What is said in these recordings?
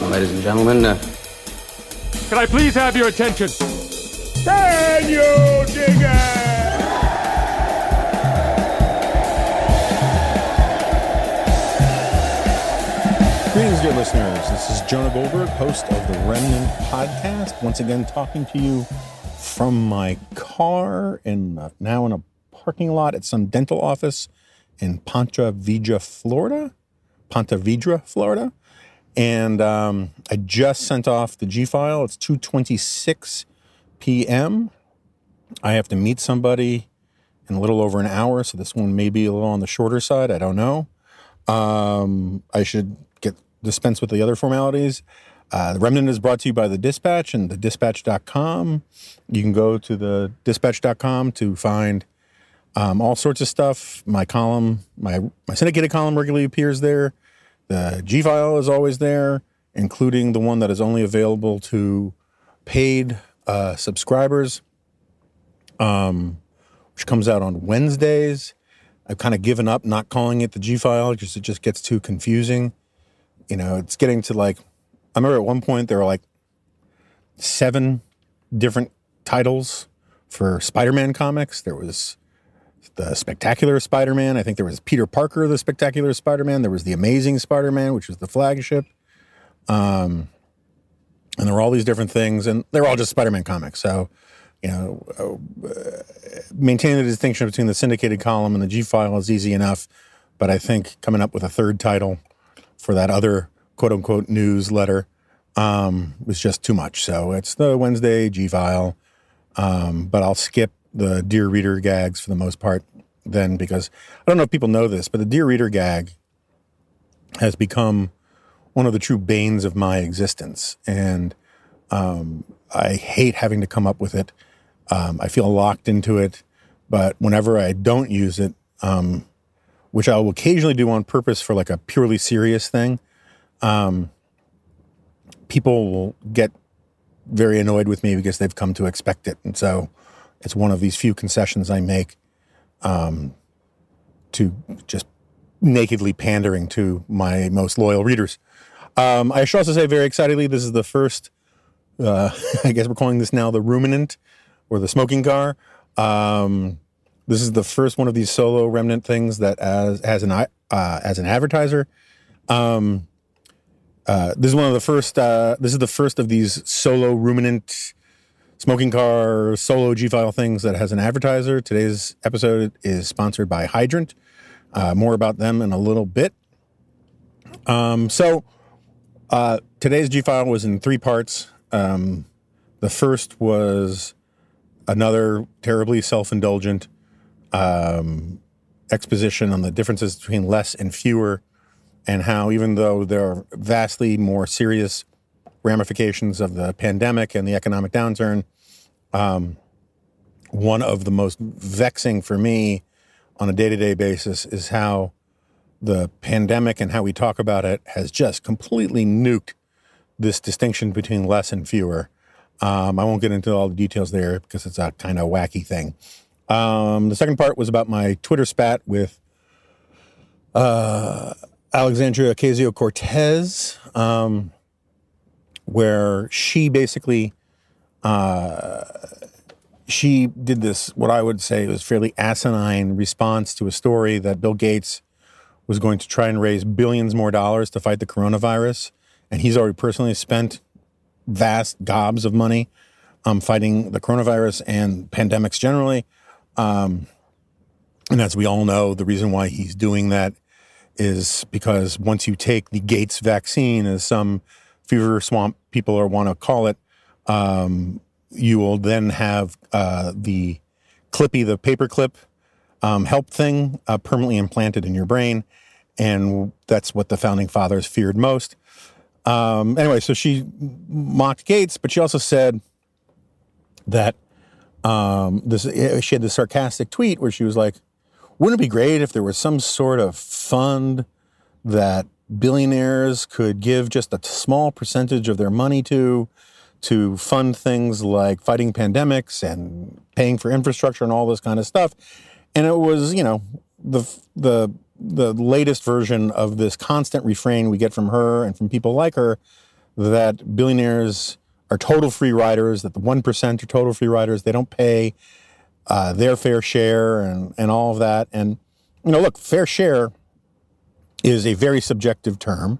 Ladies and gentlemen, uh, Can I please have your attention? Can you dig it? Greetings, dear listeners. This is Jonah Goldberg, host of the Remnant Podcast. Once again, talking to you from my car and uh, now in a parking lot at some dental office in Ponte Vedra, Florida. Ponte Vedra, Florida. And um, I just sent off the G file. It's 2:26 p.m. I have to meet somebody in a little over an hour, so this one may be a little on the shorter side. I don't know. Um, I should get dispense with the other formalities. Uh, the Remnant is brought to you by the Dispatch and the Dispatch.com. You can go to the Dispatch.com to find um, all sorts of stuff. My column, my my syndicated column regularly appears there. The G file is always there, including the one that is only available to paid uh, subscribers, um, which comes out on Wednesdays. I've kind of given up not calling it the G file because it just gets too confusing. You know, it's getting to like, I remember at one point there were like seven different titles for Spider Man comics. There was the Spectacular Spider Man. I think there was Peter Parker, the Spectacular Spider Man. There was the Amazing Spider Man, which was the flagship. Um, and there were all these different things, and they were all just Spider Man comics. So, you know, uh, maintaining the distinction between the syndicated column and the G file is easy enough. But I think coming up with a third title for that other quote unquote newsletter um, was just too much. So it's the Wednesday G file. Um, but I'll skip the Dear Reader gags for the most part then because I don't know if people know this, but the Dear Reader gag has become one of the true banes of my existence. And um, I hate having to come up with it. Um, I feel locked into it. But whenever I don't use it, um, which I will occasionally do on purpose for like a purely serious thing, um, people will get very annoyed with me because they've come to expect it. And so it's one of these few concessions I make um, to just nakedly pandering to my most loyal readers. Um, I should also say very excitedly, this is the first, uh, I guess we're calling this now the ruminant or the smoking car. Um, this is the first one of these solo remnant things that as as an uh, as an advertiser. Um, uh, this is one of the first. Uh, this is the first of these solo ruminant smoking car solo G file things that has an advertiser. Today's episode is sponsored by Hydrant. Uh, more about them in a little bit. Um, so uh, today's G file was in three parts. Um, the first was another terribly self indulgent um, exposition on the differences between less and fewer, and how even though there are vastly more serious ramifications of the pandemic and the economic downturn, um, one of the most vexing for me on a day to day basis is how the pandemic and how we talk about it has just completely nuked this distinction between less and fewer. Um, I won't get into all the details there because it's a kind of wacky thing. Um, the second part was about my Twitter spat with uh, Alexandria Ocasio Cortez, um, where she basically uh, she did this what I would say was fairly asinine response to a story that Bill Gates was going to try and raise billions more dollars to fight the coronavirus, and he's already personally spent vast gobs of money um, fighting the coronavirus and pandemics generally. Um, and as we all know, the reason why he's doing that is because once you take the Gates vaccine, as some fever swamp people want to call it, um, you will then have uh, the Clippy, the paperclip um, help thing uh, permanently implanted in your brain. And that's what the founding fathers feared most. Um, anyway, so she mocked Gates, but she also said that um, this, she had this sarcastic tweet where she was like, wouldn't it be great if there was some sort of fund that billionaires could give just a small percentage of their money to to fund things like fighting pandemics and paying for infrastructure and all this kind of stuff. And it was, you know, the the the latest version of this constant refrain we get from her and from people like her that billionaires are total free riders, that the 1% are total free riders. They don't pay uh, their fair share and, and all of that. And, you know, look, fair share is a very subjective term.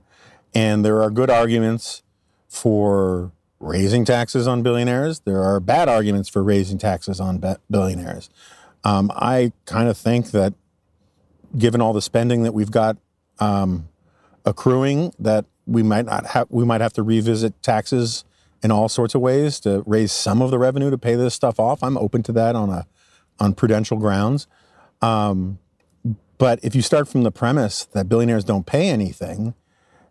And there are good arguments for raising taxes on billionaires. There are bad arguments for raising taxes on billionaires. Um, I kind of think that given all the spending that we've got um, accruing, that we might not have we might have to revisit taxes in all sorts of ways to raise some of the revenue to pay this stuff off. I'm open to that on a on prudential grounds. Um, but if you start from the premise that billionaires don't pay anything,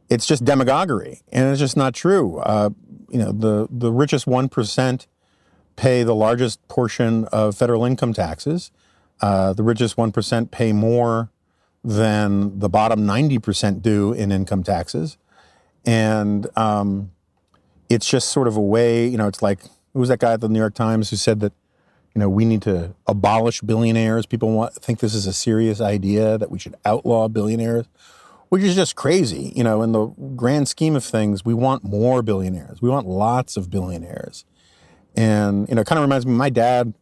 it's just demagoguery, and it's just not true. Uh, you know, the the richest one percent pay the largest portion of federal income taxes. Uh, the richest 1% pay more than the bottom 90% do in income taxes. And um, it's just sort of a way, you know, it's like, who was that guy at the New York Times who said that, you know, we need to abolish billionaires? People want, think this is a serious idea, that we should outlaw billionaires, which is just crazy. You know, in the grand scheme of things, we want more billionaires. We want lots of billionaires. And, you know, it kind of reminds me, my dad,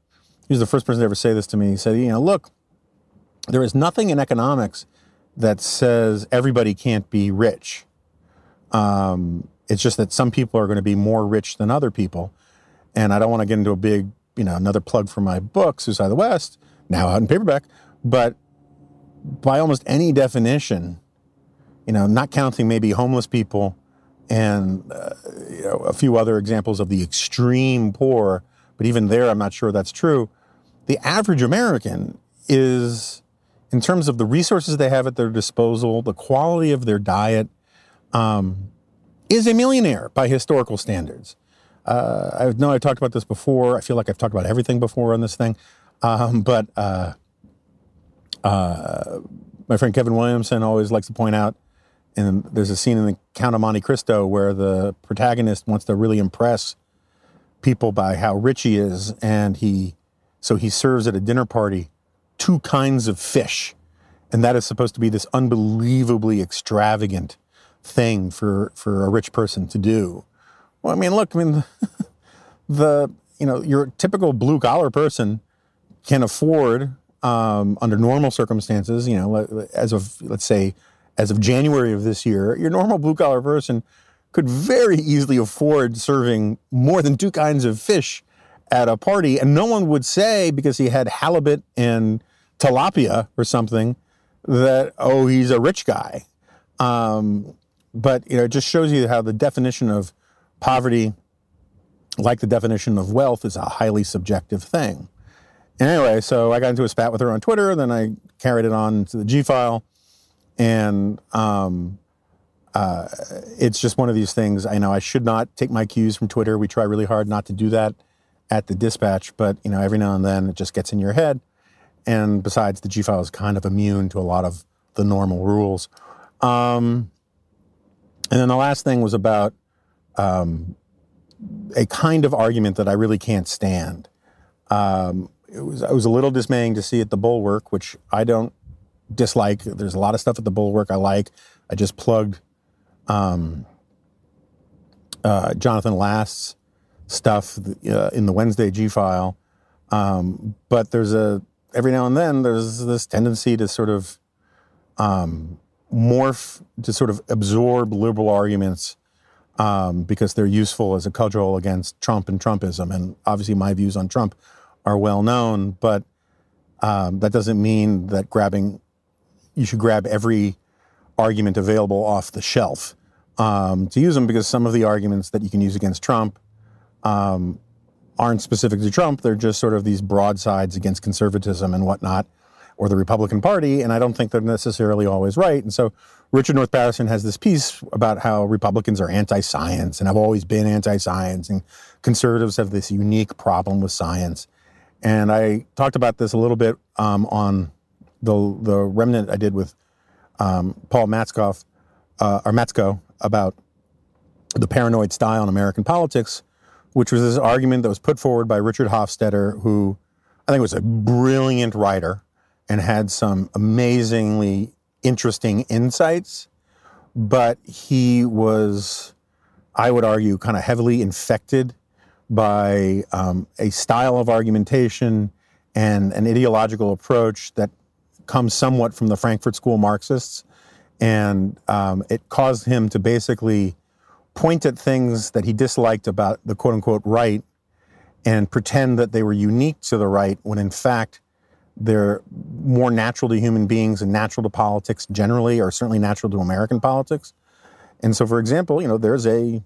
he was the first person to ever say this to me. He said, you know, look, there is nothing in economics that says everybody can't be rich. Um, it's just that some people are going to be more rich than other people. And I don't want to get into a big, you know, another plug for my book, Suicide of the West, now out in paperback. But by almost any definition, you know, not counting maybe homeless people and uh, you know, a few other examples of the extreme poor, but even there, I'm not sure that's true. The average American is, in terms of the resources they have at their disposal, the quality of their diet, um, is a millionaire by historical standards. Uh, I know I've talked about this before. I feel like I've talked about everything before on this thing. Um, but uh, uh, my friend Kevin Williamson always likes to point out and there's a scene in the Count of Monte Cristo where the protagonist wants to really impress people by how rich he is, and he so he serves at a dinner party two kinds of fish, and that is supposed to be this unbelievably extravagant thing for for a rich person to do. Well, I mean, look, I mean, the you know your typical blue collar person can afford um, under normal circumstances, you know, as of let's say as of January of this year, your normal blue collar person could very easily afford serving more than two kinds of fish at a party, and no one would say because he had halibut and tilapia or something that oh he's a rich guy. Um, but you know, it just shows you how the definition of poverty, like the definition of wealth, is a highly subjective thing. Anyway, so I got into a spat with her on Twitter, then I carried it on to the G file and um, uh, it's just one of these things. I know I should not take my cues from Twitter. We try really hard not to do that at the dispatch, but you know, every now and then it just gets in your head. And besides, the G file is kind of immune to a lot of the normal rules. Um, and then the last thing was about um, a kind of argument that I really can't stand. Um, it was it was a little dismaying to see at the Bulwark, which I don't dislike. There's a lot of stuff at the Bulwark I like. I just plugged um, uh, Jonathan Last's stuff uh, in the Wednesday G file. Um, but there's a every now and then there's this tendency to sort of um, morph to sort of absorb liberal arguments um, because they're useful as a cudgel against Trump and Trumpism. And obviously, my views on Trump are well known, but um, that doesn't mean that grabbing you should grab every argument available off the shelf. um, to use them because some of the arguments that you can use against Trump um, aren't specific to Trump. They're just sort of these broadsides against conservatism and whatnot, or the Republican Party. And I don't think they're necessarily always right. And so Richard North Patterson has this piece about how Republicans are anti science and have always been anti science, and conservatives have this unique problem with science. And I talked about this a little bit um, on the, the remnant I did with um, Paul Matzkoff, uh, or Matzko about the paranoid style in American politics, which was this argument that was put forward by Richard Hofstadter, who I think was a brilliant writer and had some amazingly interesting insights, but he was, I would argue, kind of heavily infected by um, a style of argumentation and an ideological approach that comes somewhat from the Frankfurt School Marxists. And um, it caused him to basically point at things that he disliked about the quote unquote right and pretend that they were unique to the right when in fact they're more natural to human beings and natural to politics generally, or certainly natural to American politics. And so, for example, you know, there's a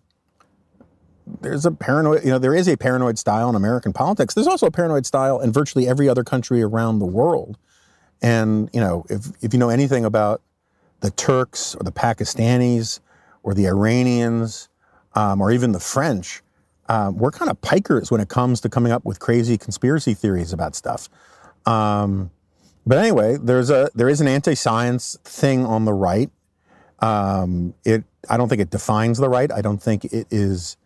there's a paranoid, you know, there is a paranoid style in American politics. There's also a paranoid style in virtually every other country around the world. And, you know, if, if you know anything about the Turks or the Pakistanis or the Iranians um, or even the French, um, we're kind of pikers when it comes to coming up with crazy conspiracy theories about stuff. Um, but anyway, there's a there is an anti-science thing on the right. Um, it I don't think it defines the right. I don't think it is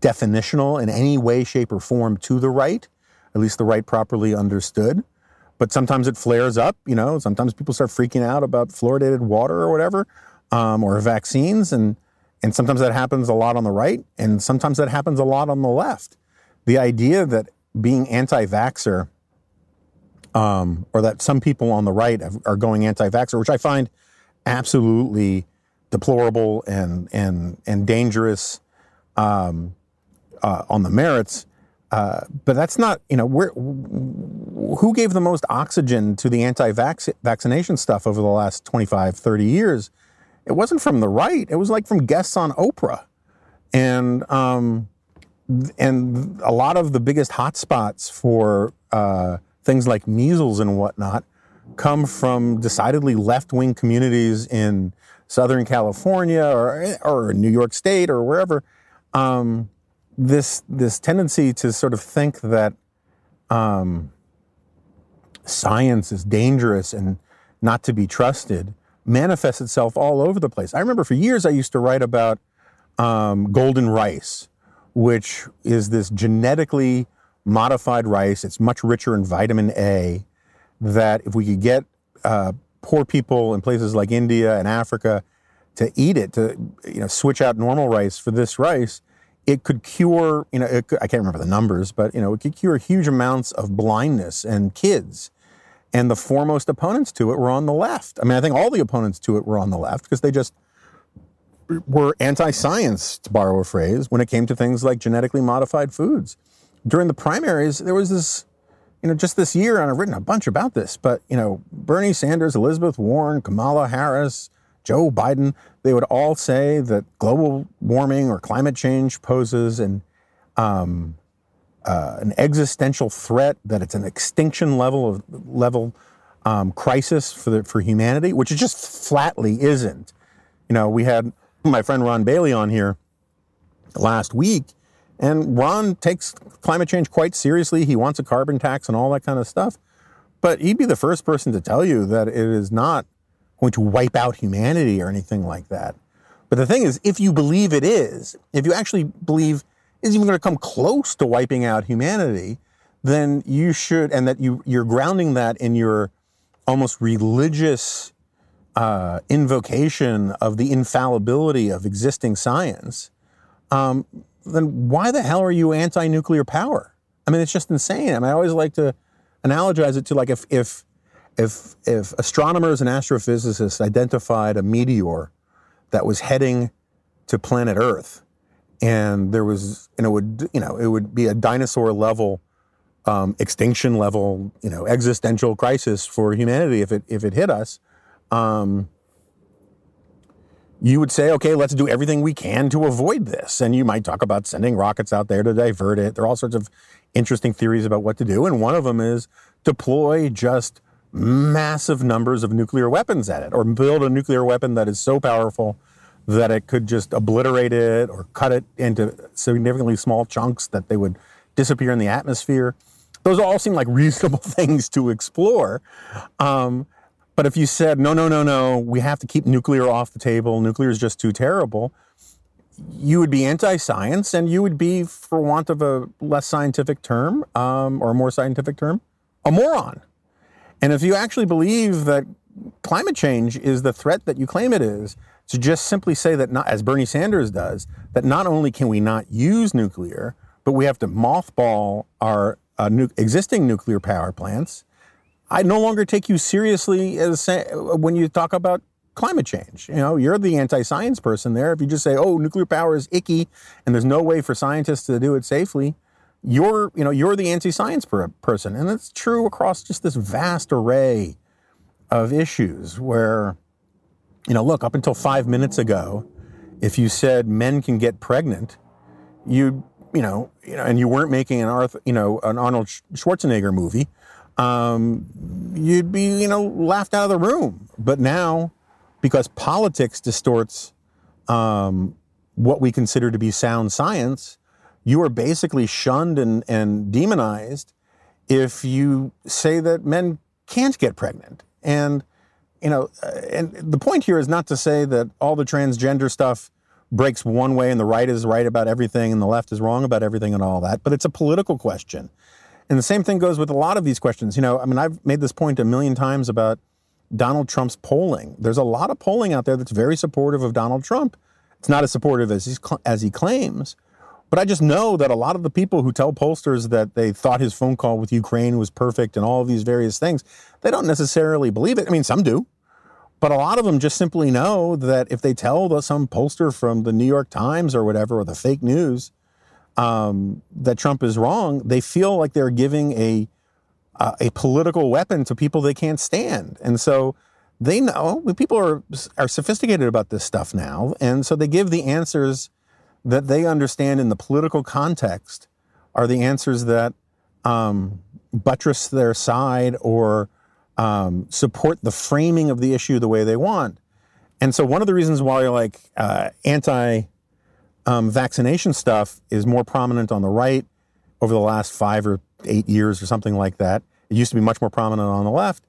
definitional in any way, shape, or form to the right, at least the right properly understood. But sometimes it flares up, you know, sometimes people start freaking out about fluoridated water or whatever, um, or vaccines. And, and sometimes that happens a lot on the right, and sometimes that happens a lot on the left. The idea that being anti vaxxer, um, or that some people on the right are going anti vaxxer, which I find absolutely deplorable and, and, and dangerous. Um, uh, on the merits. Uh, but that's not, you know, who gave the most oxygen to the anti-vaccination stuff over the last 25, 30 years? It wasn't from the right. It was like from guests on Oprah. And, um, and a lot of the biggest hotspots for uh, things like measles and whatnot come from decidedly left-wing communities in Southern California or, or New York State or wherever. Um, this this tendency to sort of think that um, science is dangerous and not to be trusted manifests itself all over the place. I remember for years I used to write about um, golden rice, which is this genetically modified rice. It's much richer in vitamin A. That if we could get uh, poor people in places like India and Africa to eat it, to you know switch out normal rice for this rice, it could cure, you know, could, I can't remember the numbers, but, you know, it could cure huge amounts of blindness and kids. And the foremost opponents to it were on the left. I mean, I think all the opponents to it were on the left because they just were anti science, to borrow a phrase, when it came to things like genetically modified foods. During the primaries, there was this, you know, just this year, and I've written a bunch about this, but, you know, Bernie Sanders, Elizabeth Warren, Kamala Harris, Joe Biden, they would all say that global warming or climate change poses an, um, uh, an existential threat, that it's an extinction level of level um, crisis for the, for humanity, which it just flatly isn't. You know, we had my friend Ron Bailey on here last week, and Ron takes climate change quite seriously. He wants a carbon tax and all that kind of stuff. But he'd be the first person to tell you that it is not going to wipe out humanity or anything like that. But the thing is, if you believe it is, if you actually believe it's even going to come close to wiping out humanity, then you should, and that you, you're grounding that in your almost religious uh, invocation of the infallibility of existing science, um, then why the hell are you anti nuclear power? I mean, it's just insane. I mean, I always like to analogize it to like if, if if, if astronomers and astrophysicists identified a meteor that was heading to planet Earth, and there was, and it would, you know, it would be a dinosaur level, um, extinction level, you know, existential crisis for humanity if it if it hit us. Um, you would say, okay, let's do everything we can to avoid this. And you might talk about sending rockets out there to divert it. There are all sorts of interesting theories about what to do. And one of them is deploy just massive numbers of nuclear weapons at it or build a nuclear weapon that is so powerful that it could just obliterate it or cut it into significantly small chunks that they would disappear in the atmosphere. Those all seem like reasonable things to explore. Um, but if you said, no, no, no, no, we have to keep nuclear off the table, nuclear is just too terrible, you would be anti science and you would be, for want of a less scientific term um, or a more scientific term, a moron. And if you actually believe that climate change is the threat that you claim it is, to just simply say that, not, as Bernie Sanders does, that not only can we not use nuclear, but we have to mothball our uh, nu- existing nuclear power plants. I no longer take you seriously as when you talk about climate change. You know, you're the anti-science person there. If you just say, "Oh, nuclear power is icky and there's no way for scientists to do it safely," you're, you know, you're the anti-science per- person, and it's true across just this vast array of issues where you know, look, up until five minutes ago, if you said men can get pregnant, you, you know, you know, and you weren't making an Arthur, you know, an Arnold Schwarzenegger movie, um, you'd be, you know, laughed out of the room. But now, because politics distorts um, what we consider to be sound science, you are basically shunned and, and demonized if you say that men can't get pregnant. And you know, uh, and the point here is not to say that all the transgender stuff breaks one way and the right is right about everything and the left is wrong about everything and all that, but it's a political question. And the same thing goes with a lot of these questions. You know, I mean, I've made this point a million times about Donald Trump's polling. There's a lot of polling out there that's very supportive of Donald Trump. It's not as supportive as, he's, as he claims, but I just know that a lot of the people who tell pollsters that they thought his phone call with Ukraine was perfect and all of these various things, they don't necessarily believe it. I mean, some do. But a lot of them just simply know that if they tell some pollster from the New York Times or whatever, or the fake news, um, that Trump is wrong, they feel like they're giving a uh, a political weapon to people they can't stand, and so they know people are are sophisticated about this stuff now, and so they give the answers that they understand in the political context are the answers that um, buttress their side or um, support the framing of the issue the way they want. And so one of the reasons why like uh, anti um, vaccination stuff is more prominent on the right over the last five or eight years or something like that. It used to be much more prominent on the left.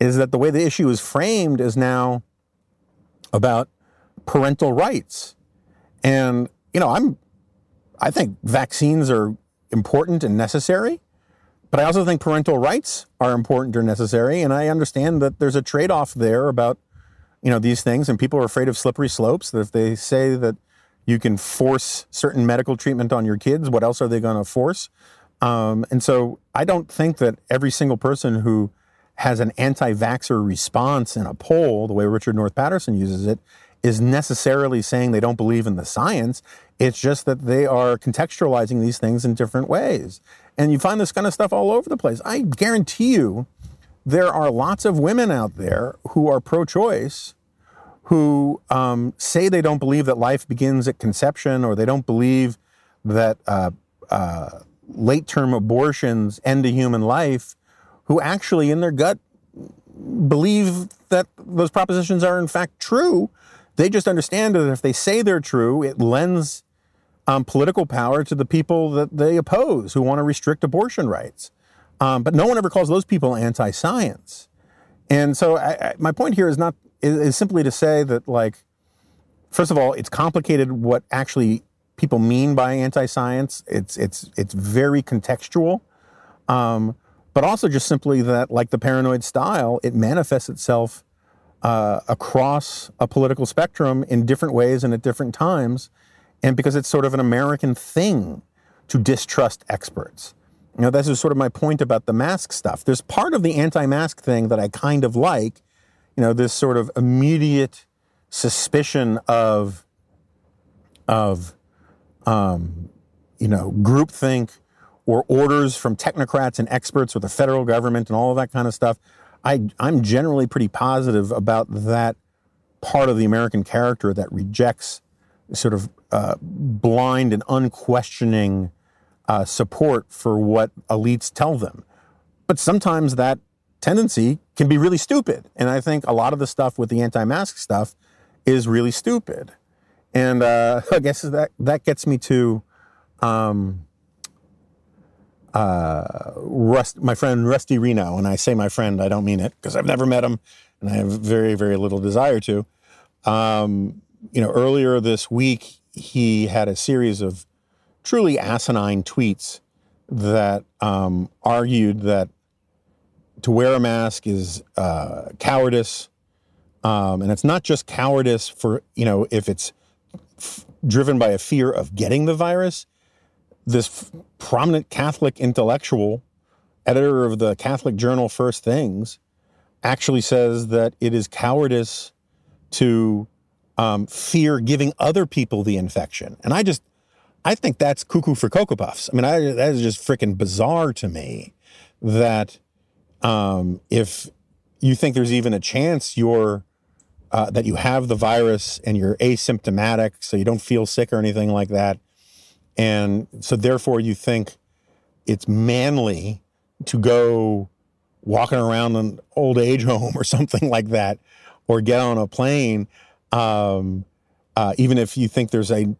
Is that the way the issue is framed is now about parental rights. And, you know, I'm, I think vaccines are important and necessary. But I also think parental rights are important or necessary, and I understand that there's a trade-off there about you know these things, and people are afraid of slippery slopes. That if they say that you can force certain medical treatment on your kids, what else are they going to force? Um, and so I don't think that every single person who has an anti-vaxxer response in a poll, the way Richard North Patterson uses it, is necessarily saying they don't believe in the science. It's just that they are contextualizing these things in different ways. And you find this kind of stuff all over the place. I guarantee you there are lots of women out there who are pro choice who um, say they don't believe that life begins at conception or they don't believe that uh, uh, late term abortions end a human life, who actually in their gut believe that those propositions are in fact true. They just understand that if they say they're true, it lends um, political power to the people that they oppose who want to restrict abortion rights. Um, but no one ever calls those people anti-science. And so I, I, my point here is not is, is, simply to say that like, first of all, it's complicated what actually people mean by anti-science. It's it's it's very contextual, um, but also just simply that like the paranoid style, it manifests itself uh, across a political spectrum in different ways and at different times and because it's sort of an American thing to distrust experts. You know, this is sort of my point about the mask stuff. There's part of the anti-mask thing that I kind of like, you know, this sort of immediate suspicion of, of, um, you know, groupthink or orders from technocrats and experts or the federal government and all of that kind of stuff. I, I'm generally pretty positive about that part of the American character that rejects sort of uh, blind and unquestioning uh, support for what elites tell them. But sometimes that tendency can be really stupid. And I think a lot of the stuff with the anti mask stuff is really stupid. And uh, I guess that, that gets me to um, uh, Rust, my friend Rusty Reno. And I say my friend, I don't mean it because I've never met him and I have very, very little desire to. Um, you know, earlier this week, he had a series of truly asinine tweets that um, argued that to wear a mask is uh, cowardice, um, and it's not just cowardice for you know if it's f- driven by a fear of getting the virus. This f- prominent Catholic intellectual, editor of the Catholic journal First Things, actually says that it is cowardice to um, fear giving other people the infection. And I just, I think that's cuckoo for Cocoa Puffs. I mean, I, that is just freaking bizarre to me that um, if you think there's even a chance you're, uh, that you have the virus and you're asymptomatic, so you don't feel sick or anything like that. And so therefore you think it's manly to go walking around an old age home or something like that, or get on a plane um, uh, even if you think there's a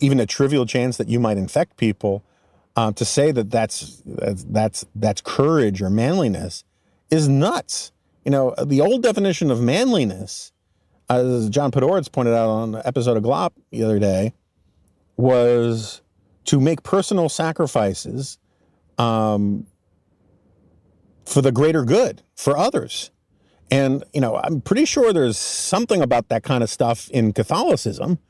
even a trivial chance that you might infect people, uh, to say that that's that's that's courage or manliness is nuts. You know, the old definition of manliness, as John Podhoretz pointed out on an episode of Glop the other day, was to make personal sacrifices um, for the greater good for others. And, you know, I'm pretty sure there's something about that kind of stuff in Catholicism,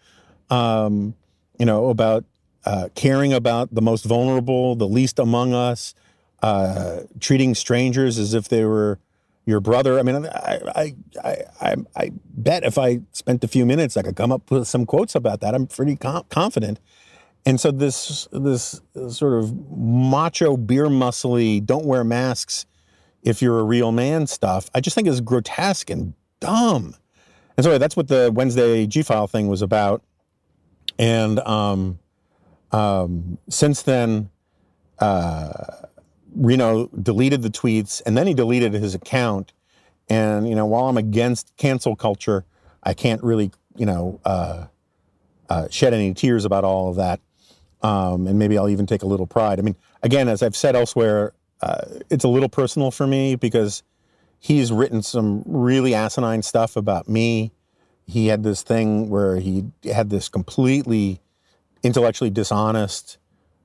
um, you know, about uh, caring about the most vulnerable, the least among us, uh, treating strangers as if they were your brother. I mean, I, I, I, I, bet if I spent a few minutes, I could come up with some quotes about that. I'm pretty com- confident. And so this, this sort of macho, beer muscly, don't wear masks if you're a real man stuff, I just think is grotesque and dumb. And so that's what the Wednesday G file thing was about. And um, um, since then, uh, Reno deleted the tweets and then he deleted his account. And, you know, while I'm against cancel culture, I can't really, you know, uh, uh, shed any tears about all of that. Um, and maybe I'll even take a little pride. I mean, again, as I've said elsewhere, uh, it's a little personal for me because he's written some really asinine stuff about me. He had this thing where he had this completely intellectually dishonest,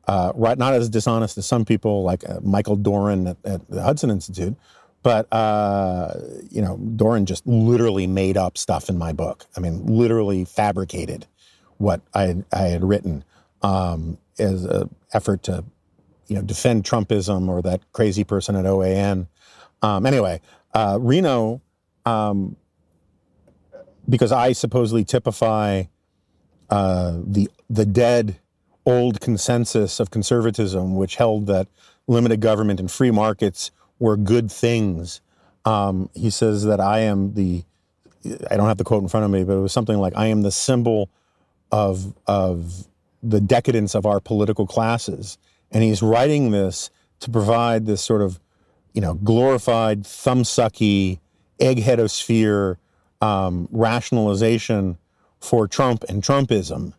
uh, right? Not as dishonest as some people like uh, Michael Doran at, at, the Hudson Institute, but uh, you know, Doran just literally made up stuff in my book. I mean, literally fabricated what I, I had written um, as an effort to you know, defend Trumpism or that crazy person at OAN. Um, anyway, uh, Reno, um, because I supposedly typify uh, the the dead old consensus of conservatism, which held that limited government and free markets were good things. Um, he says that I am the I don't have the quote in front of me, but it was something like I am the symbol of of the decadence of our political classes. And he's writing this to provide this sort of, you know, glorified thumbsucky eggheadosphere um, rationalization for Trump and Trumpism.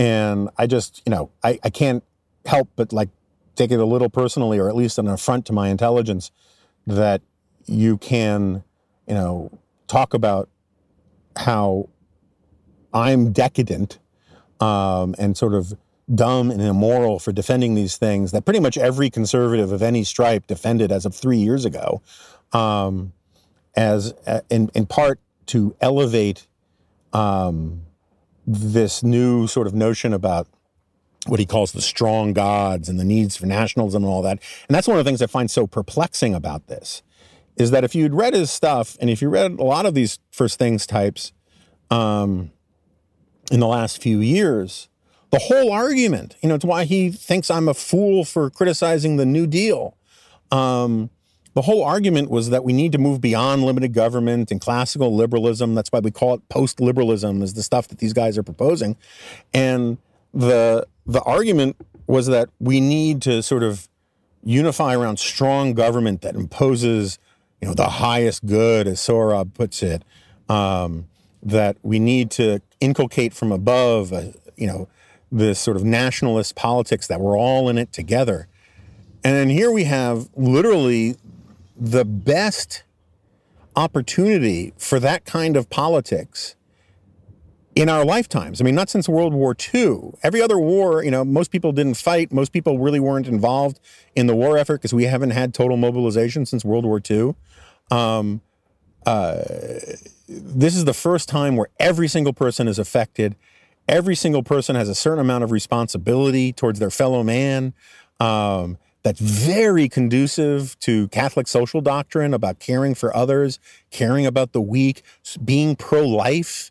And I just, you know, I, I can't help but like take it a little personally, or at least an affront to my intelligence, that you can, you know, talk about how I'm decadent um, and sort of dumb and immoral for defending these things that pretty much every conservative of any stripe defended as of three years ago, um, as uh, in, in part to elevate um, this new sort of notion about what he calls the strong gods and the needs for nationalism and all that. And that's one of the things I find so perplexing about this is that if you'd read his stuff and if you read a lot of these first things types um, in the last few years, the whole argument. You know, it's why he thinks I'm a fool for criticizing the New Deal. Um, the whole argument was that we need to move beyond limited government and classical liberalism. That's why we call it post liberalism, is the stuff that these guys are proposing. And the the argument was that we need to sort of unify around strong government that imposes, you know, the highest good, as Sohrab puts it. Um, that we need to inculcate from above, uh, you know, this sort of nationalist politics that we're all in it together. And then here we have literally the best opportunity for that kind of politics in our lifetimes. I mean, not since World War II. Every other war, you know, most people didn't fight. Most people really weren't involved in the war effort because we haven't had total mobilization since World War II. Um, uh, this is the first time where every single person is affected. Every single person has a certain amount of responsibility towards their fellow man. Um, that's very conducive to Catholic social doctrine about caring for others, caring about the weak, being pro life.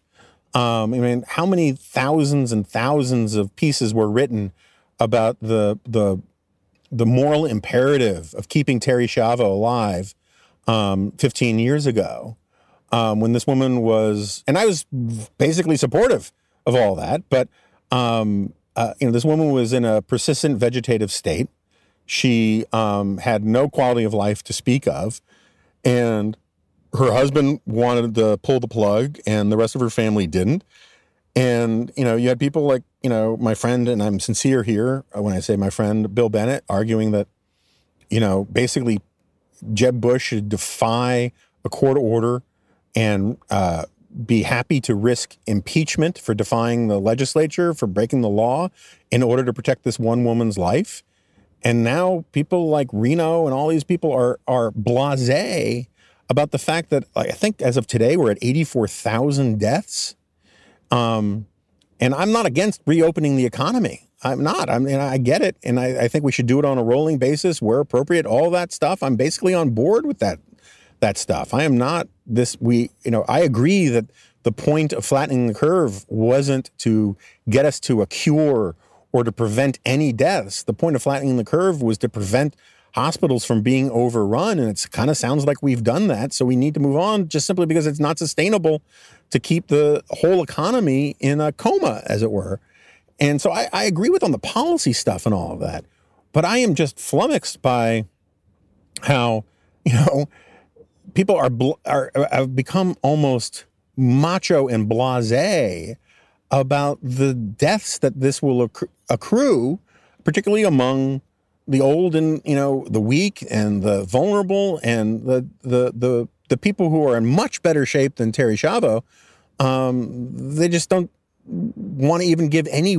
Um, I mean, how many thousands and thousands of pieces were written about the, the, the moral imperative of keeping Terri Schiavo alive um, 15 years ago um, when this woman was, and I was basically supportive of all that, but um, uh, you know, this woman was in a persistent vegetative state. She um, had no quality of life to speak of, and her husband wanted to pull the plug, and the rest of her family didn't. And you know, you had people like you know my friend, and I'm sincere here when I say my friend Bill Bennett, arguing that you know basically Jeb Bush should defy a court order and uh, be happy to risk impeachment for defying the legislature, for breaking the law in order to protect this one woman's life. And now people like Reno and all these people are are blasé about the fact that I think as of today we're at 84,000 deaths. Um, and I'm not against reopening the economy. I'm not. I mean, I get it, and I, I think we should do it on a rolling basis where appropriate. All that stuff. I'm basically on board with that that stuff. I am not this we you know I agree that the point of flattening the curve wasn't to get us to a cure or to prevent any deaths. The point of flattening the curve was to prevent hospitals from being overrun and it kind of sounds like we've done that so we need to move on just simply because it's not sustainable to keep the whole economy in a coma as it were and so I, I agree with on the policy stuff and all of that but i am just flummoxed by how you know people are, bl- are have become almost macho and blasé about the deaths that this will accrue, particularly among the old and you know the weak and the vulnerable and the the the the people who are in much better shape than Terri Schiavo. Um, they just don't want to even give any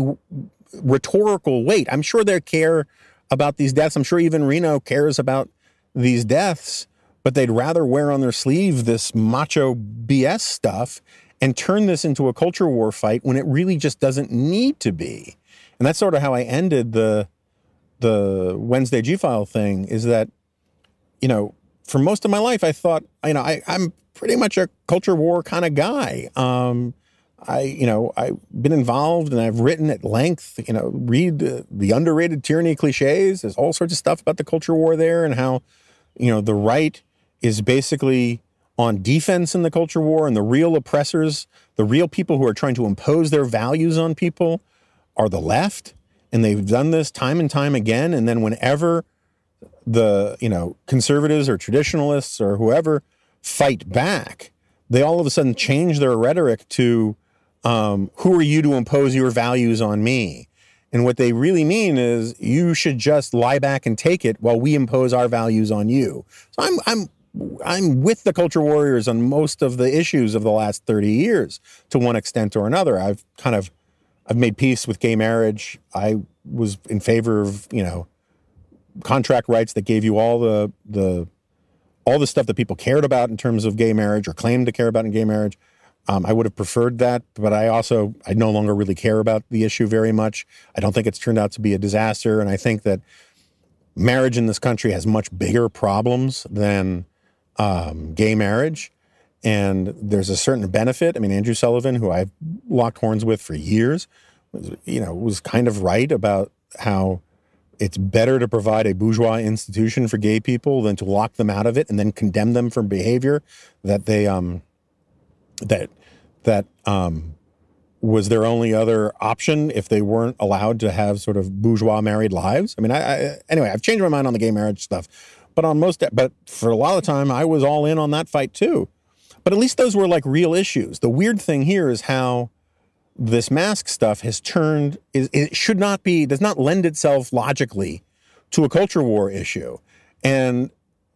rhetorical weight. I'm sure they care about these deaths. I'm sure even Reno cares about these deaths but they'd rather wear on their sleeve this macho BS stuff and turn this into a culture war fight when it really just doesn't need to be. And that's sort of how I ended the the Wednesday G file thing is that, you know, for most of my life I thought, you know, I, I'm pretty much a culture war kind of guy. Um, I, you know, I've been involved and I've written at length, you know, read uh, the underrated tyranny cliches. There's all sorts of stuff about the culture war there and how, you know, the right is basically on defense in the culture war, and the real oppressors, the real people who are trying to impose their values on people, are the left. And they've done this time and time again. And then whenever the you know conservatives or traditionalists or whoever fight back, they all of a sudden change their rhetoric to um, "Who are you to impose your values on me?" And what they really mean is you should just lie back and take it while we impose our values on you. So I'm I'm I'm with the culture warriors on most of the issues of the last 30 years to one extent or another. I've kind of I've made peace with gay marriage. I was in favor of, you know, contract rights that gave you all the the all the stuff that people cared about in terms of gay marriage or claimed to care about in gay marriage. Um, I would have preferred that, but I also I no longer really care about the issue very much. I don't think it's turned out to be a disaster, and I think that marriage in this country has much bigger problems than um, gay marriage. And there's a certain benefit. I mean, Andrew Sullivan, who I've locked horns with for years, was, you know, was kind of right about how it's better to provide a bourgeois institution for gay people than to lock them out of it and then condemn them for behavior that they um that that um was their only other option if they weren't allowed to have sort of bourgeois married lives. I mean, I, I anyway, I've changed my mind on the gay marriage stuff, but on most, but for a lot of the time, I was all in on that fight too. But at least those were like real issues. The weird thing here is how this mask stuff has turned. Is, it should not be does not lend itself logically to a culture war issue. And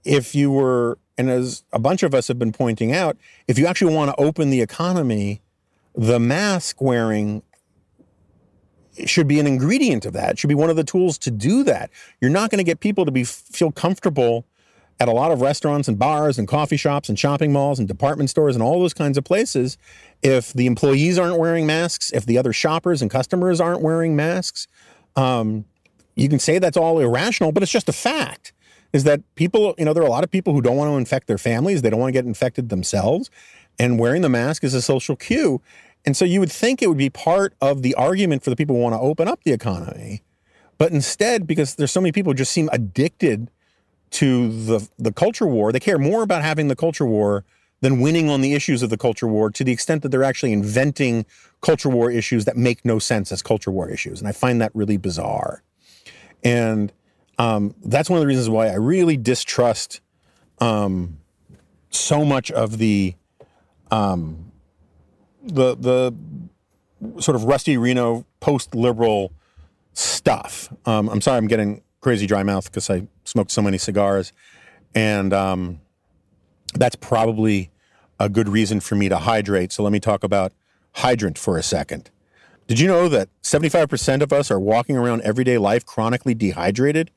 if you were, and as a bunch of us have been pointing out, if you actually want to open the economy the mask wearing should be an ingredient of that. It should be one of the tools to do that. You're not going to get people to be feel comfortable at a lot of restaurants and bars and coffee shops and shopping malls and department stores and all those kinds of places if the employees aren't wearing masks, if the other shoppers and customers aren't wearing masks. Um, you can say that's all irrational, but it's just a fact. Is that people, you know, there are a lot of people who don't want to infect their families. They don't want to get infected themselves. And wearing the mask is a social cue. And so you would think it would be part of the argument for the people who want to open up the economy. But instead, because there's so many people who just seem addicted to the, the culture war, they care more about having the culture war than winning on the issues of the culture war to the extent that they're actually inventing culture war issues that make no sense as culture war issues. And I find that really bizarre. And um, that's one of the reasons why I really distrust um, so much of the um, the the sort of Rusty Reno post liberal stuff. Um, I'm sorry, I'm getting crazy dry mouth because I smoked so many cigars, and um, that's probably a good reason for me to hydrate. So let me talk about hydrant for a second. Did you know that 75% of us are walking around everyday life chronically dehydrated?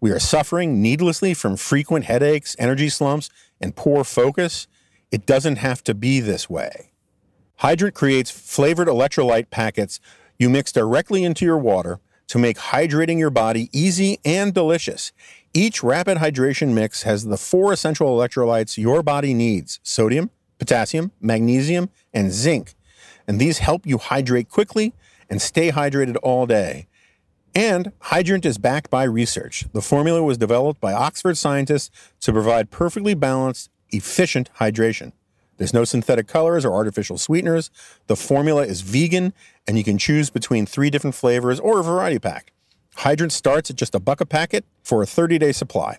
We are suffering needlessly from frequent headaches, energy slumps, and poor focus. It doesn't have to be this way. Hydrant creates flavored electrolyte packets you mix directly into your water to make hydrating your body easy and delicious. Each rapid hydration mix has the four essential electrolytes your body needs sodium, potassium, magnesium, and zinc. And these help you hydrate quickly and stay hydrated all day. And Hydrant is backed by research. The formula was developed by Oxford scientists to provide perfectly balanced, efficient hydration. There's no synthetic colors or artificial sweeteners. The formula is vegan, and you can choose between three different flavors or a variety pack. Hydrant starts at just a buck a packet for a 30 day supply.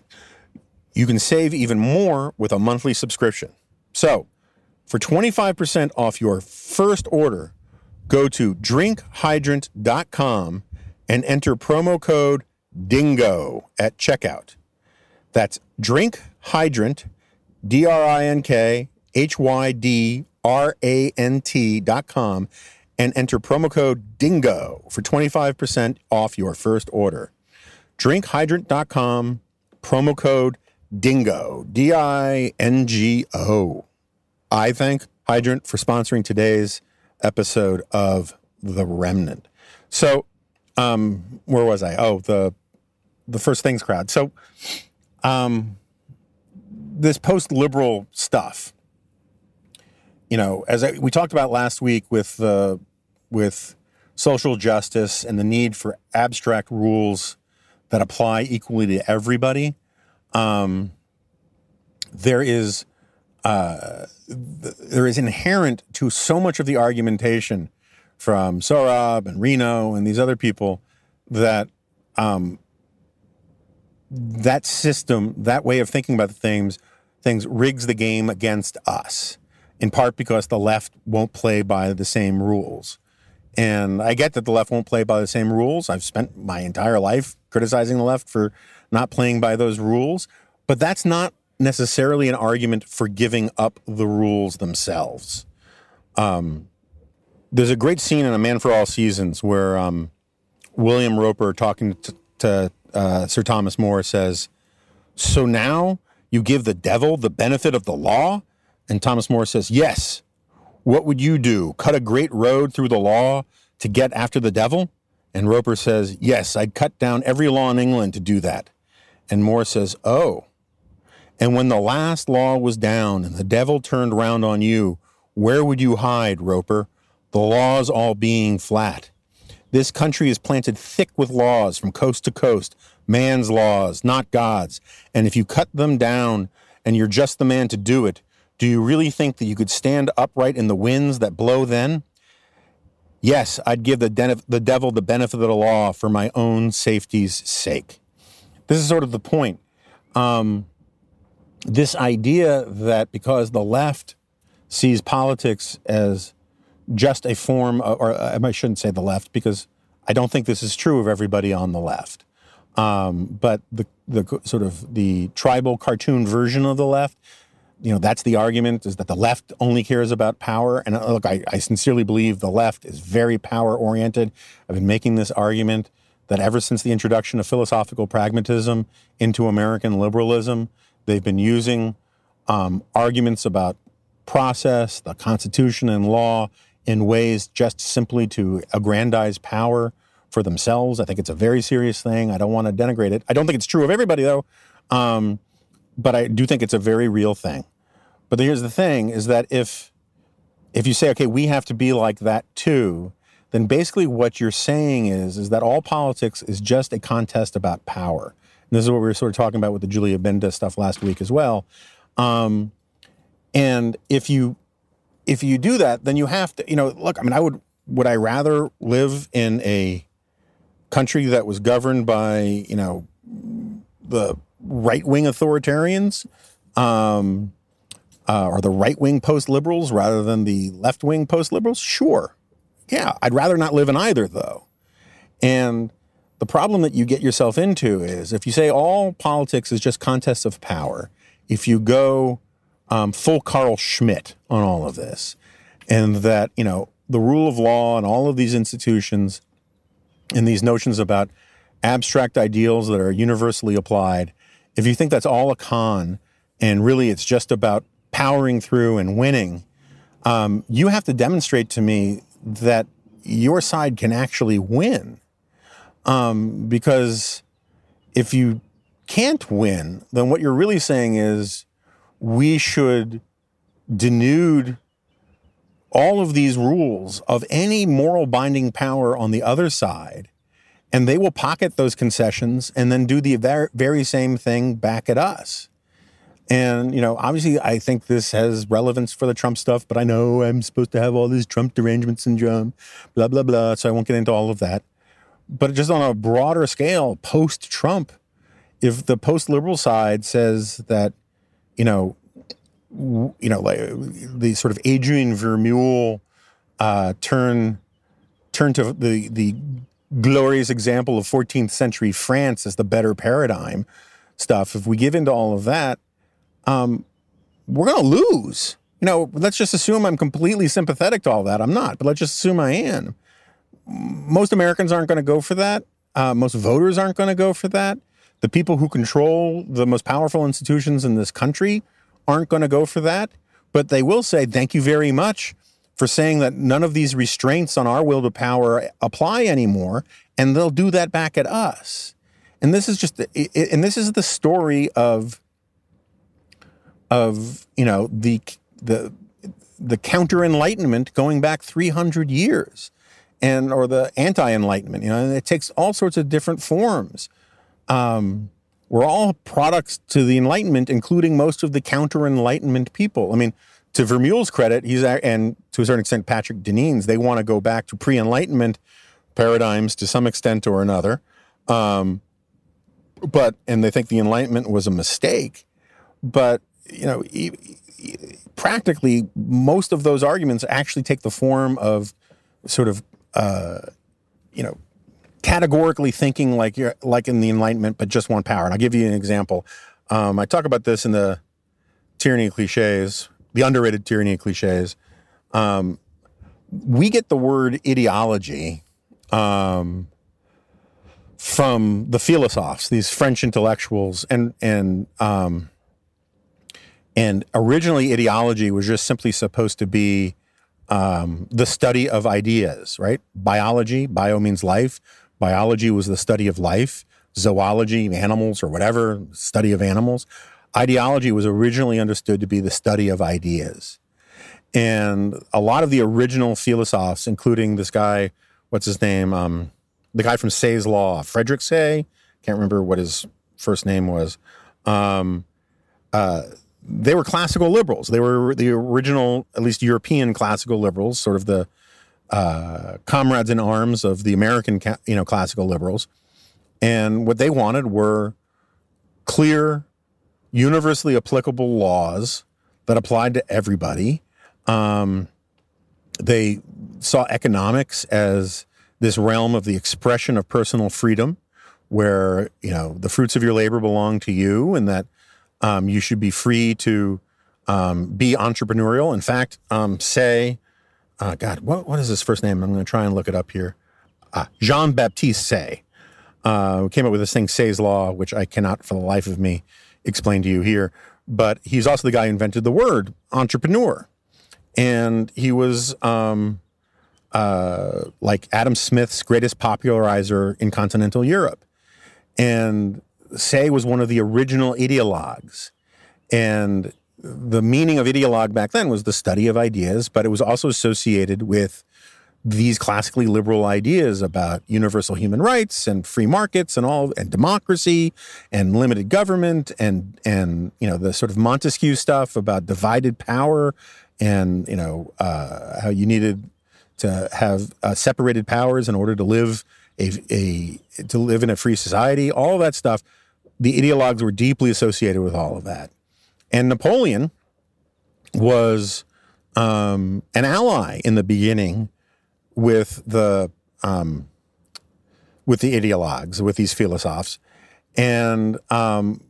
You can save even more with a monthly subscription. So, for 25% off your first order, go to drinkhydrant.com and enter promo code DINGO at checkout. That's Drink Hydrant, D R I N K H Y D R A N T dot com and enter promo code DINGO for 25% off your first order. Drinkhydrant.com, promo code DINGO, D I N G O. I thank Hydrant for sponsoring today's episode of The Remnant. So, um, where was I? Oh, the the first things crowd. So, um, this post liberal stuff you know, as I, we talked about last week with uh, with social justice and the need for abstract rules that apply equally to everybody, um, there is uh, there is inherent to so much of the argumentation from Sohrab and Reno and these other people that um, that system, that way of thinking about things, things rigs the game against us in part because the left won't play by the same rules. And I get that the left won't play by the same rules. I've spent my entire life criticizing the left for not playing by those rules, but that's not necessarily an argument for giving up the rules themselves. Um, there's a great scene in A Man for All Seasons where um, William Roper, talking to, to uh, Sir Thomas More, says, So now you give the devil the benefit of the law? And Thomas More says, Yes. What would you do? Cut a great road through the law to get after the devil? And Roper says, Yes, I'd cut down every law in England to do that. And More says, Oh. And when the last law was down and the devil turned round on you, where would you hide, Roper? The laws all being flat. This country is planted thick with laws from coast to coast, man's laws, not God's. And if you cut them down and you're just the man to do it, do you really think that you could stand upright in the winds that blow then? Yes, I'd give the, the devil the benefit of the law for my own safety's sake. This is sort of the point. Um, this idea that because the left sees politics as just a form, of, or I shouldn't say the left because I don't think this is true of everybody on the left. Um, but the the sort of the tribal cartoon version of the left you know, that's the argument is that the left only cares about power. And uh, look, I, I sincerely believe the left is very power oriented. I've been making this argument that ever since the introduction of philosophical pragmatism into American liberalism, they've been using um, arguments about process, the Constitution, and law in ways just simply to aggrandize power for themselves. I think it's a very serious thing. I don't want to denigrate it. I don't think it's true of everybody, though. Um, but I do think it's a very real thing. But here's the thing is that if if you say, okay, we have to be like that too, then basically what you're saying is is that all politics is just a contest about power. And this is what we were sort of talking about with the Julien Benda stuff last week as well. Um, and if you if you do that, then you have to, you know, look, I mean, I would would I rather live in a country that was governed by, you know, the right wing authoritarians? Um, uh, or the right wing post liberals rather than the left wing post liberals? Sure. Yeah, I'd rather not live in either, though. And the problem that you get yourself into is if you say all politics is just contests of power, if you go um, full Carl Schmitt on all of this, and that, you know, the rule of law and all of these institutions and these notions about abstract ideals that are universally applied, if you think that's all a con and really it's just about powering through and winning, um, you have to demonstrate to me that your side can actually win. Um, because if you can't win, then what you're really saying is we should denude all of these rules of any moral binding power on the other side, and they will pocket those concessions and then do the very same thing back at us. And, you know, obviously, I think this has relevance for the Trump stuff, but I know I'm supposed to have all this Trump derangement syndrome, blah, blah, blah. So I won't get into all of that. But just on a broader scale, post Trump, if the post liberal side says that, you know, you know, like the sort of Adrian Vermeule uh, turn turn to the the glorious example of 14th century France as the better paradigm stuff. If we give into all of that, um, we're going to lose. You know, let's just assume I'm completely sympathetic to all that. I'm not, but let's just assume I am. Most Americans aren't going to go for that. Uh, most voters aren't going to go for that. The people who control the most powerful institutions in this country aren't going to go for that. But they will say, thank you very much for saying that none of these restraints on our will to power apply anymore. And they'll do that back at us. And this is just, and this is the story of of you know the the the counter enlightenment going back 300 years and or the anti enlightenment you know it takes all sorts of different forms. Um, we're all products to the enlightenment including most of the counter enlightenment people. I mean to vermeule's credit he's and to a certain extent patrick deneen's they want to go back to pre-enlightenment paradigms to some extent or another. Um, but and they think the enlightenment was a mistake. But you know, practically most of those arguments actually take the form of sort of, uh, you know, categorically thinking like you're like in the Enlightenment, but just one power. And I'll give you an example. Um, I talk about this in the tyranny of cliches, the underrated tyranny of cliches. Um, we get the word ideology um, from the philosophes, these French intellectuals, and and um, and originally, ideology was just simply supposed to be um, the study of ideas, right? Biology, bio means life. Biology was the study of life. Zoology, animals or whatever, study of animals. Ideology was originally understood to be the study of ideas. And a lot of the original philosophers, including this guy what's his name? Um, the guy from Say's Law, Frederick Say. Can't remember what his first name was. Um, uh, they were classical liberals. They were the original, at least European classical liberals, sort of the uh, comrades in arms of the American, ca- you know, classical liberals. And what they wanted were clear, universally applicable laws that applied to everybody. Um, they saw economics as this realm of the expression of personal freedom, where you know the fruits of your labor belong to you, and that um, you should be free to um, be entrepreneurial. In fact, um, say, uh, God, what, what is his first name? I'm going to try and look it up here. Uh, Jean Baptiste Say uh, came up with this thing, Say's Law, which I cannot for the life of me explain to you here. But he's also the guy who invented the word entrepreneur. And he was um, uh, like Adam Smith's greatest popularizer in continental Europe. And Say was one of the original ideologues. And the meaning of ideologue back then was the study of ideas, but it was also associated with these classically liberal ideas about universal human rights and free markets and all and democracy and limited government and and you know the sort of Montesquieu stuff about divided power and you know uh, how you needed to have uh, separated powers in order to live a, a to live in a free society all that stuff the ideologues were deeply associated with all of that. And Napoleon was um, an ally in the beginning with the um, with the ideologues, with these philosophes, and um,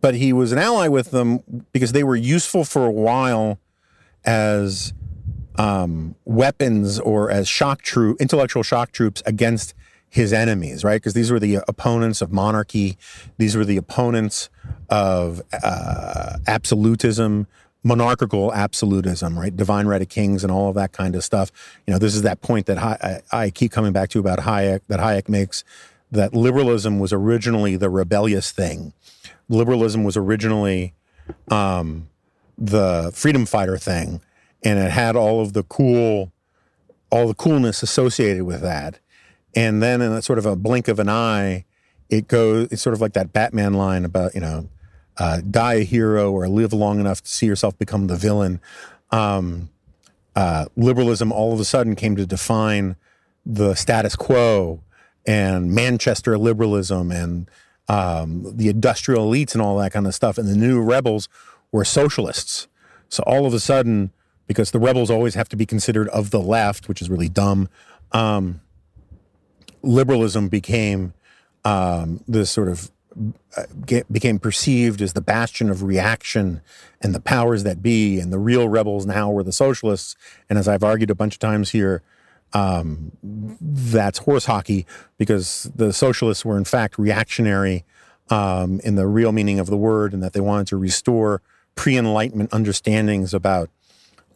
but he was an ally with them because they were useful for a while as um, weapons or as shock troop, intellectual shock troops against his enemies, right? Because these were the opponents of monarchy, these were the opponents of uh, absolutism, monarchical absolutism, right? Divine right of kings and all of that kind of stuff. You know, this is that point that I, I keep coming back to about Hayek, that Hayek makes, that liberalism was originally the rebellious thing. Liberalism was originally um, the freedom fighter thing, and it had all of the cool, all the coolness associated with that. And then in a sort of a blink of an eye, it goes, it's sort of like that Batman line about, you know, uh, die a hero or live long enough to see yourself become the villain. Um, uh, liberalism all of a sudden came to define the status quo and Manchester liberalism and um, the industrial elites and all that kind of stuff. And the new rebels were socialists. So all of a sudden, because the rebels always have to be considered of the left, which is really dumb, um, liberalism became um, sort of get, became perceived as the bastion of reaction and the powers that be, and the real rebels now were the socialists. And as I've argued a bunch of times here, um, that's horse hockey because the socialists were in fact reactionary um, in the real meaning of the word, and that they wanted to restore pre-enlightenment understandings about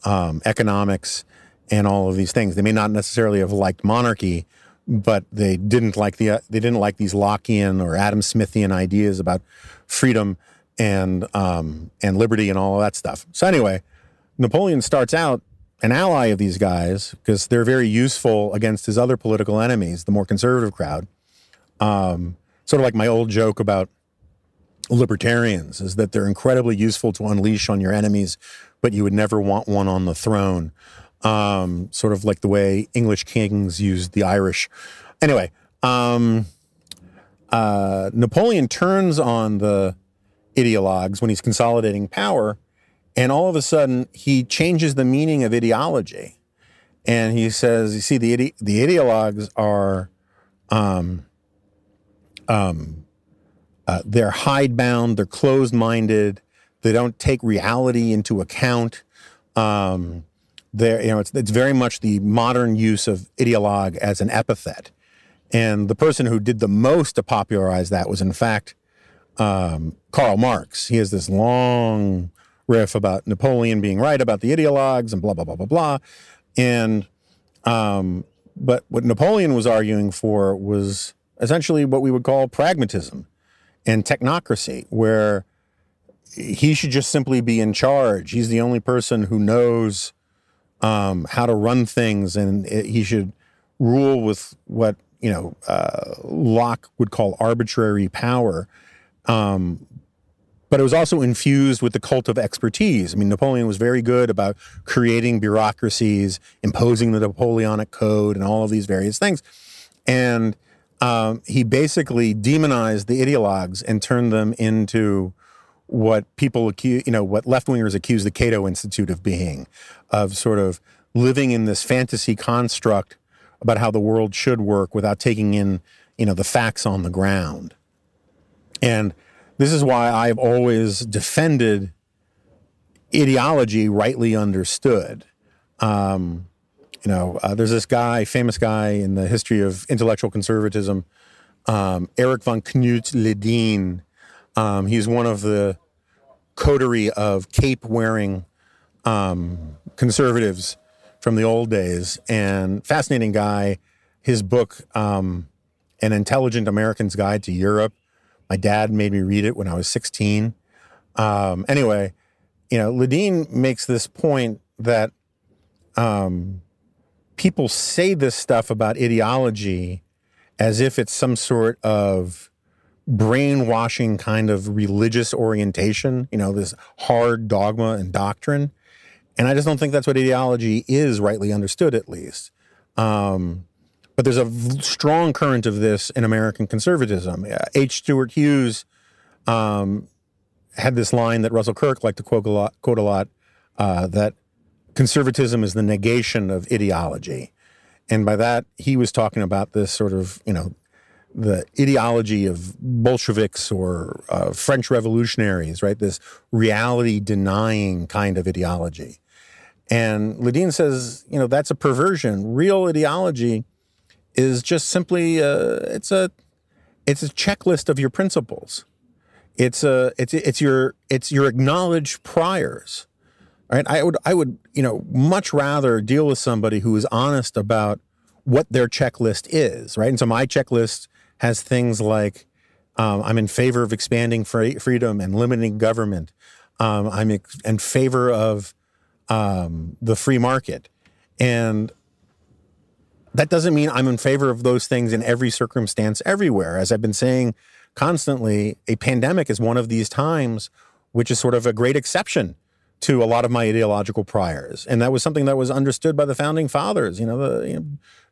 um, economics and all of these things. They may not necessarily have liked monarchy, but they didn't like the uh, they didn't like these Lockean or Adam Smithian ideas about freedom and um, and liberty and all of that stuff. So anyway, Napoleon starts out an ally of these guys because they're very useful against his other political enemies, the more conservative crowd. Um, sort of like my old joke about libertarians is that they're incredibly useful to unleash on your enemies, but you would never want one on the throne um, sort of like the way English kings used the Irish. Anyway, um, uh, Napoleon turns on the ideologues when he's consolidating power, and all of a sudden he changes the meaning of ideology, and he says, "You see, the ide- the ideologues are." Um, um, uh, they're hidebound, they're closed minded, they don't take reality into account. Um, there, you know, it's, it's very much the modern use of ideologue as an epithet. And the person who did the most to popularize that was, in fact, um, Karl Marx. He has this long riff about Napoleon being right about the ideologues and blah, blah, blah, blah, blah. And, um, but what Napoleon was arguing for was essentially what we would call pragmatism and technocracy, where he should just simply be in charge. He's the only person who knows um, how to run things, and it, he should rule with what you know uh, Locke would call arbitrary power. Um, but it was also infused with the cult of expertise. I mean, Napoleon was very good about creating bureaucracies, imposing the Napoleonic Code, and all of these various things. And um, he basically demonized the ideologues and turned them into what people accuse, you know, what left wingers accuse the Cato Institute of being, of sort of living in this fantasy construct about how the world should work without taking in, you know, the facts on the ground. And this is why I've always defended ideology rightly understood. Um, you know, uh, there's this guy, famous guy in the history of intellectual conservatism, um, Erik von Kuehnelt-Leddihn. Um, he's one of the coterie of cape wearing um, conservatives from the old days, and fascinating guy. His book, um, An Intelligent American's Guide to Europe, my dad made me read it when I was 16. Um, anyway, you know, Leddihn makes this point that um, people say this stuff about ideology as if it's some sort of brainwashing kind of religious orientation, you know, this hard dogma and doctrine. And I just don't think that's what ideology is, rightly understood, at least. Um, but there's a strong current of this in American conservatism. H. Stuart Hughes um, had this line that Russell Kirk liked to quote a lot, quote a lot uh, that conservatism is the negation of ideology. And by that, he was talking about this sort of, you know, the ideology of Bolsheviks or uh, French revolutionaries, right? This reality denying kind of ideology. And Leddihn says, you know, that's a perversion. Real ideology is just simply uh, it's a it's a checklist of your principles. It's a it's it's your it's your acknowledged priors. Right? I would I would you know much rather deal with somebody who is honest about what their checklist is. Right? And so my checklist has things like um, I'm in favor of expanding free, freedom and limiting government. Um, I'm in favor of um, the free market, and that doesn't mean I'm in favor of those things in every circumstance everywhere. As I've been saying constantly, a pandemic is one of these times which is sort of a great exception to a lot of my ideological priors. And that was something that was understood by the founding fathers. You know, the, you know,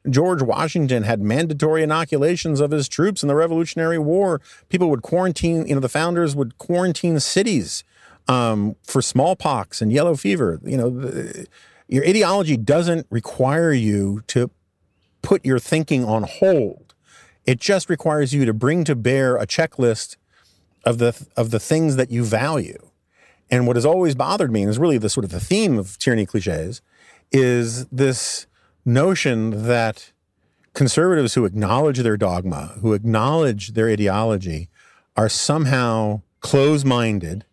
George Washington had mandatory inoculations of his troops in the Revolutionary War. People would quarantine, you know, the founders would quarantine cities um, for smallpox and yellow fever. You know, the, your ideology doesn't require you to put your thinking on hold. It just requires you to bring to bear a checklist of the of the things that you value. And what has always bothered me, and is really the sort of the theme of tyranny cliches, is this notion that conservatives who acknowledge their dogma, who acknowledge their ideology, are somehow close-minded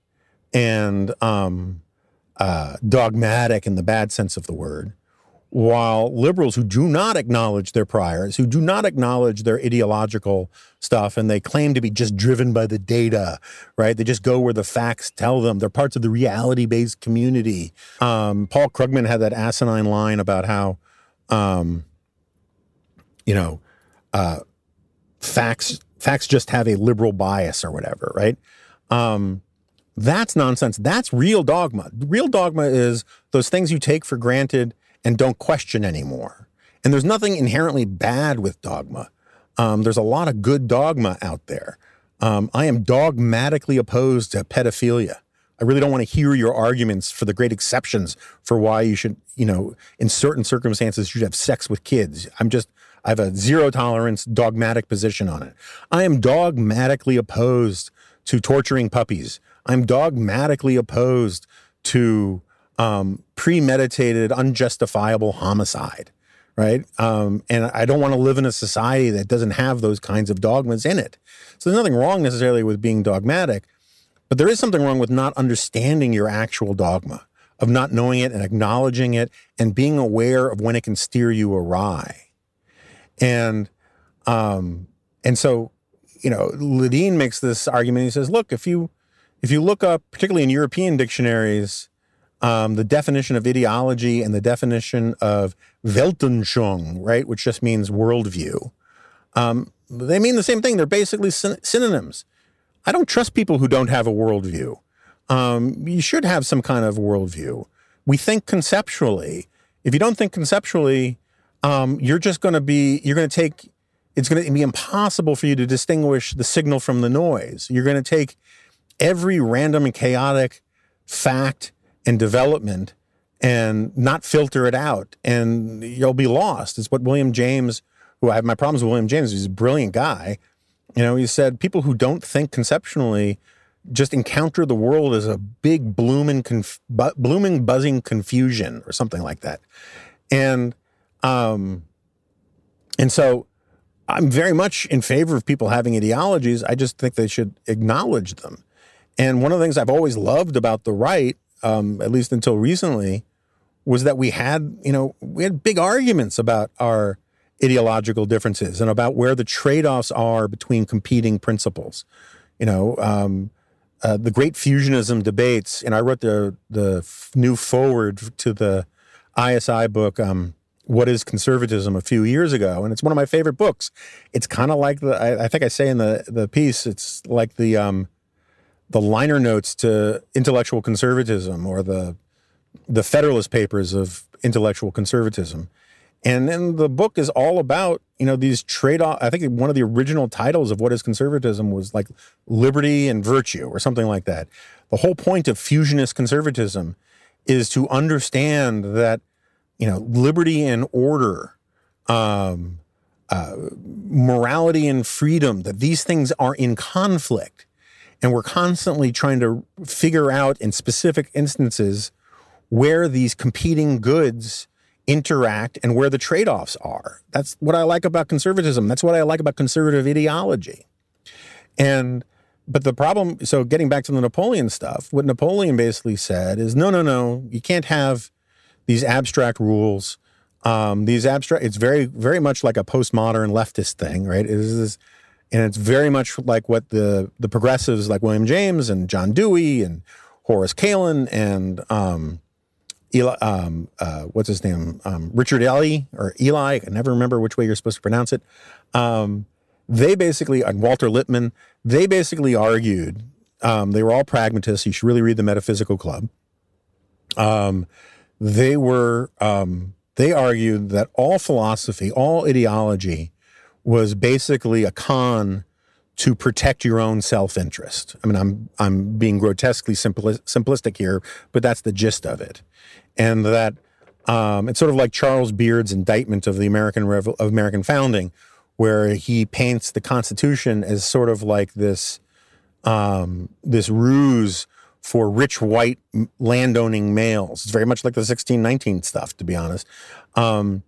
and um, uh, dogmatic in the bad sense of the word, while liberals who do not acknowledge their priors, who do not acknowledge their ideological stuff, and they claim to be just driven by the data, right? They just go where the facts tell them. They're parts of the reality based community. Um, Paul Krugman had that asinine line about how, um, you know, uh, facts facts just have a liberal bias or whatever, right? Um, that's nonsense. That's real dogma. Real dogma is those things you take for granted and don't question anymore. And there's nothing inherently bad with dogma. Um, there's a lot of good dogma out there. Um, I am dogmatically opposed to pedophilia. I really don't want to hear your arguments for the great exceptions for why you should, you know, in certain circumstances, you should have sex with kids. I'm just, I have a zero tolerance dogmatic position on it. I am dogmatically opposed to torturing puppies. I'm dogmatically opposed to um, premeditated, unjustifiable homicide, right? Um, and I don't want to live in a society that doesn't have those kinds of dogmas in it. So there's nothing wrong necessarily with being dogmatic, but there is something wrong with not understanding your actual dogma, of not knowing it and acknowledging it and being aware of when it can steer you awry. And um, and so, you know, Leddihn makes this argument. He says, look, if you if you look up, particularly in European dictionaries, um, the definition of ideology and the definition of Weltanschauung, right, which just means worldview. Um, they mean the same thing. They're basically syn- synonyms. I don't trust people who don't have a worldview. Um, you should have some kind of worldview. We think conceptually. If you don't think conceptually, um, you're just going to be, you're going to take, it's going to be impossible for you to distinguish the signal from the noise. You're going to take every random and chaotic fact and development and not filter it out, and you'll be lost. It's what William James, who I have my problems with William James, he's a brilliant guy. You know, he said people who don't think conceptually just encounter the world as a big blooming, conf- bu- blooming, buzzing confusion or something like that. And, um, and so I'm very much in favor of people having ideologies. I just think they should acknowledge them. And one of the things I've always loved about the right, um, at least until recently, was that we had, you know, we had big arguments about our ideological differences and about where the trade-offs are between competing principles. You know, um, uh, the great fusionism debates, and I wrote the the new foreword to the ISI book, um, "What Is Conservatism?" a few years ago, and it's one of my favorite books. It's kind of like the I, I, think I say in the the piece, it's like the um, the liner notes to intellectual conservatism or the the Federalist Papers of intellectual conservatism. And then the book is all about, you know, these trade off. I think one of the original titles of what is conservatism was like liberty and virtue or something like that. The whole point of fusionist conservatism is to understand that, you know, liberty and order, um, uh, morality and freedom, that these things are in conflict. And we're constantly trying to figure out in specific instances where these competing goods interact and where the trade offs are. That's what I like about conservatism. That's what I like about conservative ideology. And, but the problem, so getting back to the Napoleon stuff, what Napoleon basically said is no, no, no, you can't have these abstract rules. Um, these abstract, it's very, very much like a postmodern leftist thing, right? It is, and it's very much like what the the progressives like William James and John Dewey and Horace Kallen and um, Eli, um, uh, what's his name? Um, Richard Ely or Eli. I can never remember which way you're supposed to pronounce it. Um, they basically, and Walter Lippmann, they basically argued, um, they were all pragmatists. You should really read the Metaphysical Club. Um, they were, um, they argued that all philosophy, all ideology was basically a con to protect your own self-interest. I mean, I'm I'm being grotesquely simplistic here, but that's the gist of it and that um, it's sort of like Charles Beard's indictment of the American Revo- of American founding, where he paints the Constitution as sort of like this um, this ruse for rich white landowning males. It's very much like the 1619 stuff, to be honest. Um,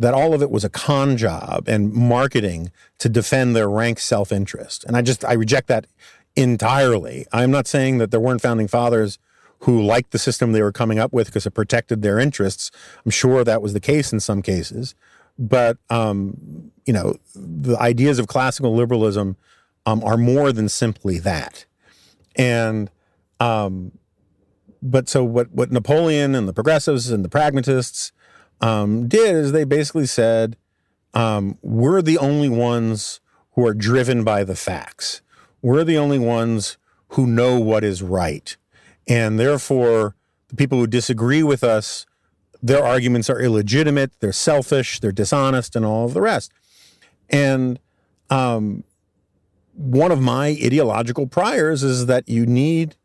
that all of it was a con job and marketing to defend their rank self interest. And I just, I reject that entirely. I'm not saying that there weren't founding fathers who liked the system they were coming up with because it protected their interests. I'm sure that was the case in some cases. But, um, you know, the ideas of classical liberalism um, are more than simply that. And, um, but so what, what Napoleon and the progressives and the pragmatists um, did is they basically said, um, we're the only ones who are driven by the facts. We're the only ones who know what is right. And therefore, the people who disagree with us, their arguments are illegitimate, they're selfish, they're dishonest, and all of the rest. And um, one of my ideological priors is that you need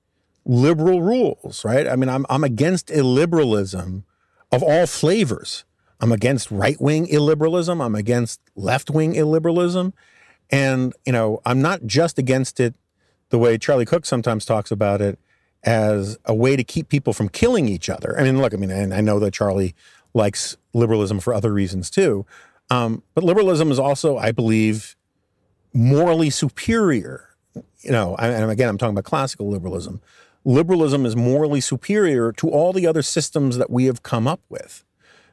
liberal rules, right? I mean, I'm, I'm against illiberalism of all flavors. I'm against right wing illiberalism. I'm against left wing illiberalism. And, you know, I'm not just against it the way Charlie Cooke sometimes talks about it as a way to keep people from killing each other. I mean, look, I mean, I know that Charlie likes liberalism for other reasons too. Um, but liberalism is also, I believe, morally superior. You know, and again, I'm talking about classical liberalism. Liberalism is morally superior to all the other systems that we have come up with.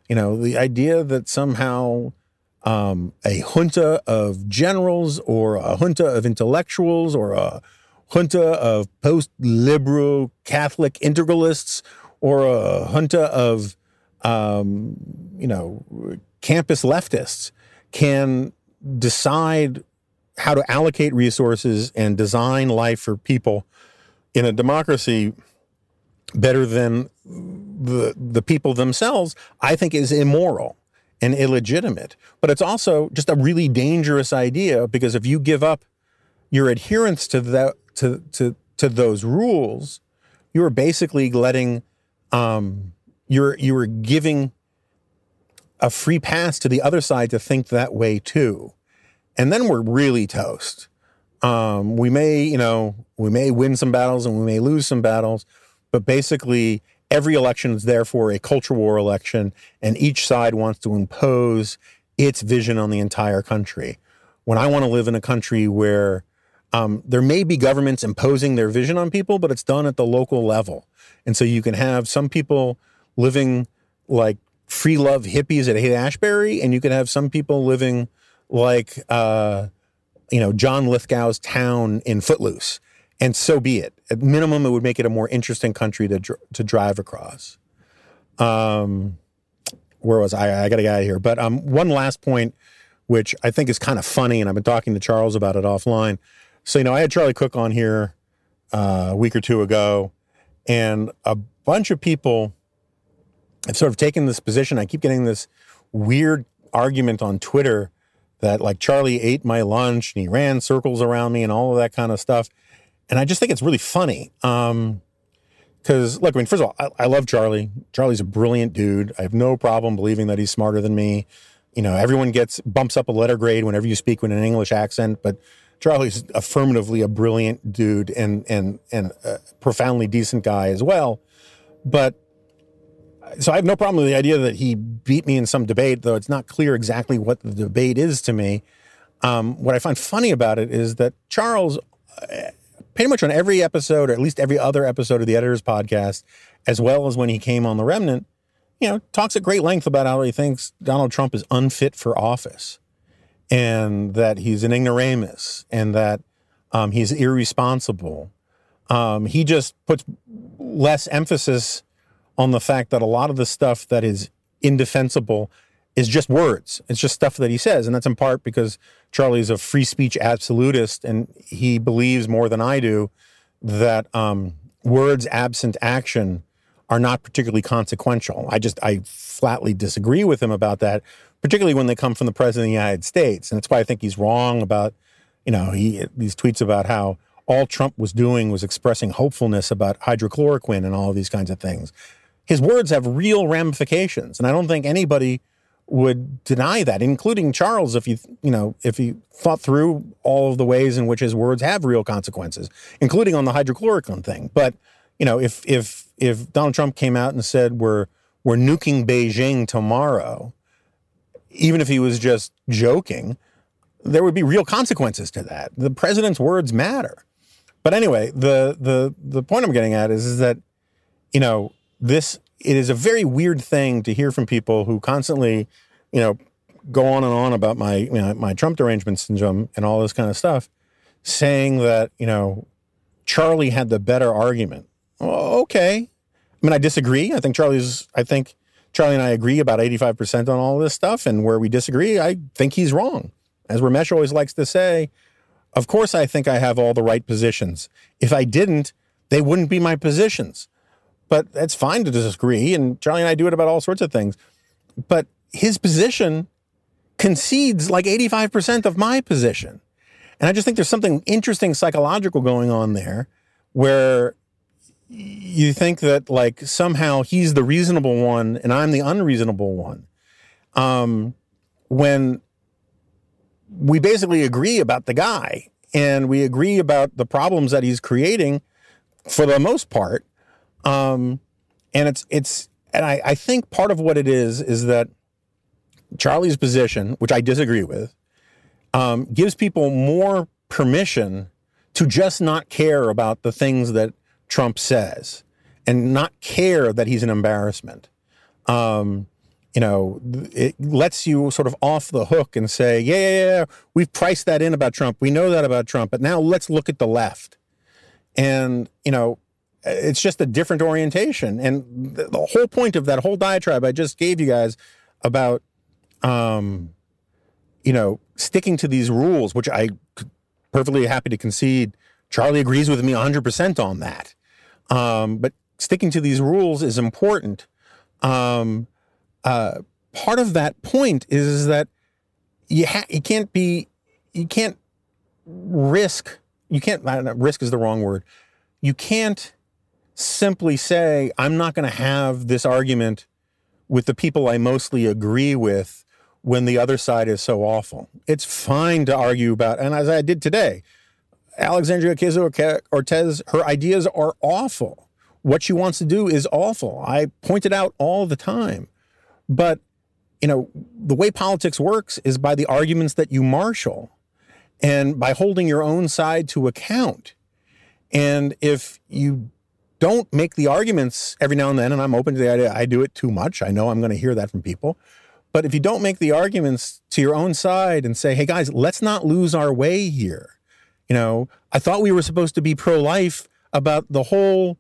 You know, the idea that somehow um, a junta of generals or a junta of intellectuals or a junta of post liberal Catholic integralists or a junta of, um, you know, campus leftists can decide how to allocate resources and design life for people in a democracy better than the the people themselves, I think is immoral and illegitimate. But it's also just a really dangerous idea because if you give up your adherence to that to to to those rules, you are basically letting um, you're you are giving a free pass to the other side to think that way too, and then we're really toast. Um, we may you know we may win some battles and we may lose some battles, but basically every election is therefore a culture war election, and each side wants to impose its vision on the entire country. When I want to live in a country where um, there may be governments imposing their vision on people, but it's done at the local level. And so you can have some people living like free love hippies at Haight Ashbury, and you can have some people living like, uh, you know, John Lithgow's town in Footloose and so be it. At minimum, it would make it a more interesting country to dr- to drive across. Um, where was I? I got to get out of here. But um, one last point, which I think is kind of funny, and I've been talking to Charles about it offline. So you know, I had Charlie Cooke on here uh, a week or two ago, and a bunch of people have sort of taken this position. I keep getting this weird argument on Twitter that like Charlie ate my lunch and he ran circles around me and all of that kind of stuff and I just think it's really funny. Um, because look, I mean, first of all, I, I, love Charlie. Charlie's a brilliant dude. I have no problem believing that he's smarter than me. You know, everyone gets bumps up a letter grade whenever you speak with an English accent, but Charlie's affirmatively a brilliant dude and and and a profoundly decent guy as well. But so I have no problem with the idea that he beat me in some debate, though it's not clear exactly what the debate is to me. Um, what I find funny about it is that Charles pretty much on every episode, or at least every other episode of the Editor's Podcast, as well as when he came on The Remnant, you know, talks at great length about how he thinks Donald Trump is unfit for office and that he's an ignoramus and that um, he's irresponsible. Um, he just puts less emphasis on the fact that a lot of the stuff that is indefensible is just words. It's just stuff that he says. And that's in part because Charlie is a free speech absolutist and he believes more than I do that um, words absent action are not particularly consequential. I just, I flatly disagree with him about that, particularly when they come from the president of the United States. And that's why I think he's wrong about, you know, he, these tweets about how all Trump was doing was expressing hopefulness about hydrochloroquine and all these kinds of things. His words have real ramifications. And I don't think anybody would deny that, including Charles, if you you know if he thought through all of the ways in which his words have real consequences, including on the hydrochloroquine thing. But you know, if if if Donald Trump came out and said we're we're nuking Beijing tomorrow, even if he was just joking, there would be real consequences to that. The president's words matter. But anyway, the the the point I'm getting at is, is that you know this it is a very weird thing to hear from people who constantly, you know, go on and on about my you know, my Trump derangement syndrome and all this kind of stuff, saying that you know Charlie had the better argument. okay, I mean I disagree. I think Charlie's. I think Charlie and I agree about eighty five percent on all this stuff, and where we disagree, I think he's wrong. As Ramesh always likes to say, of course I think I have all the right positions. If I didn't, they wouldn't be my positions. But that's fine to disagree. And Charlie and I do it about all sorts of things. But his position concedes like 85% of my position. And I just think there's something interesting psychological going on there where you think that like somehow he's the reasonable one and I'm the unreasonable one. Um, when we basically agree about the guy and we agree about the problems that he's creating for the most part. Um, and it's it's and I, I think part of what it is is that Charlie's position, which I disagree with, um, gives people more permission to just not care about the things that Trump says and not care that he's an embarrassment. Um, you know, it lets you sort of off the hook and say, yeah, yeah, yeah, we've priced that in about Trump. We know that about Trump, but now let's look at the left. And, you know, it's just a different orientation. And the, the whole point of that whole diatribe I just gave you guys about, um, you know, sticking to these rules, which I perfectly happy to concede. Charlie agrees with me 100% on that. Um, but sticking to these rules is important. Um, uh, part of that point is, is that you you can't be you can't risk you can't know, risk is the wrong word. You can't simply say I'm not going to have this argument with the people I mostly agree with when the other side is so awful. It's fine to argue about, and as I did today, Alexandria Ocasio Cortez, her ideas are awful. What she wants to do is awful. I point it out all the time. But, you know, the way politics works is by the arguments that you marshal and by holding your own side to account. And if you don't make the arguments every now and then, and I'm open to the idea, I do it too much. I know I'm going to hear that from people. But if you don't make the arguments to your own side and say, hey guys, let's not lose our way here. You know, I thought we were supposed to be pro life about the whole,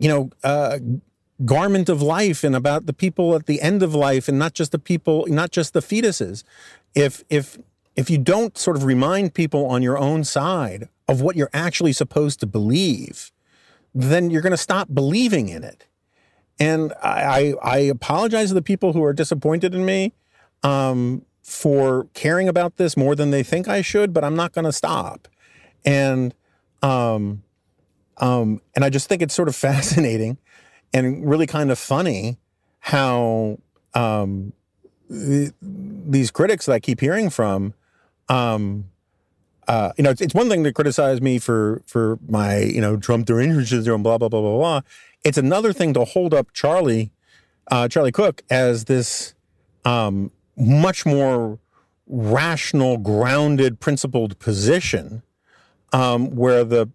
you know, uh, garment of life and about the people at the end of life and not just the people, not just the fetuses. If, if, if you don't sort of remind people on your own side of what you're actually supposed to believe, then you're going to stop believing in it. And I, I, I, apologize to the people who are disappointed in me um, for caring about this more than they think I should, but I'm not going to stop and um, um, and I just think it's sort of fascinating and really kind of funny how um, th- these critics that I keep hearing from, um, uh, you know, it's, it's, one thing to criticize me for for my you know Trump derangement syndrome, blah blah blah blah blah. It's another thing to hold up Charlie, uh, Charlie Cooke as this um, much more rational, grounded, principled position um, where the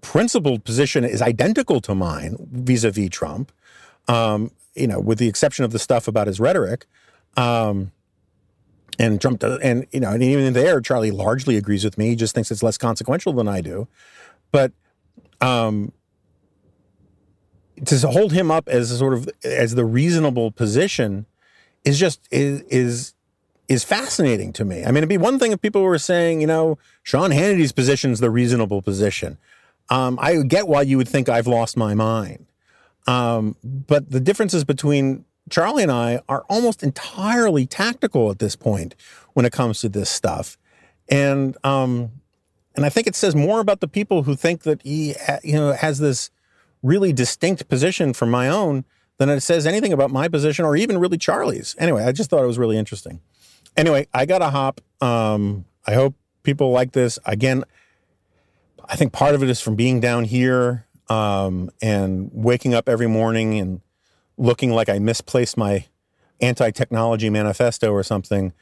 principled position is identical to mine vis-a-vis Trump, um, you know, with the exception of the stuff about his rhetoric. Um, and Trump, does, and you know, and even there, Charlie largely agrees with me. He just thinks it's less consequential than I do. But um, to hold him up as sort of as the reasonable position is just is is is fascinating to me. I mean, it'd be one thing if people were saying, you know, Sean Hannity's position is the reasonable position. Um, I get why you would think I've lost my mind. Um, but the differences between Charlie and I are almost entirely tactical at this point when it comes to this stuff. And um, and I think it says more about the people who think that he you know has this really distinct position from my own than it says anything about my position or even really Charlie's. Anyway, I just thought it was really interesting anyway, I got a hop. Um, I hope people like this. Again, I think part of it is from being down here um, and waking up every morning and looking like I misplaced my anti-technology manifesto or something.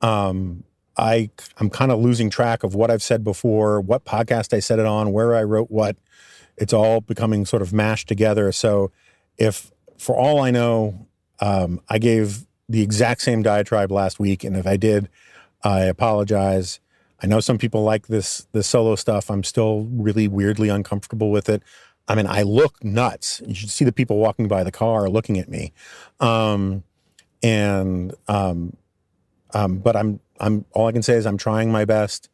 Um, I I'm kind of losing track of what I've said before, what podcast I said it on, where I wrote what. It's all becoming sort of mashed together. So, if for all I know, um, I gave the exact same diatribe last week, and if I did, I apologize. I know some people like this this solo stuff. I'm still really weirdly uncomfortable with it. I mean, I look nuts. You should see the people walking by the car looking at me. Um, and um, um, but I'm I'm all I can say is I'm trying my best.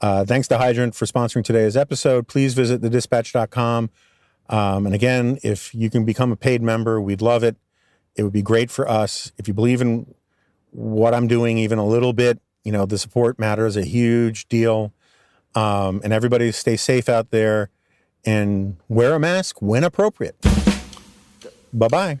Uh, thanks to Hydrant for sponsoring today's episode. Please visit thedispatch.com. Um, and again, if you can become a paid member, we'd love it. It would be great for us. If you believe in what I'm doing even a little bit, you know, the support matters a huge deal. Um, and everybody stay safe out there and wear a mask when appropriate. Bye bye.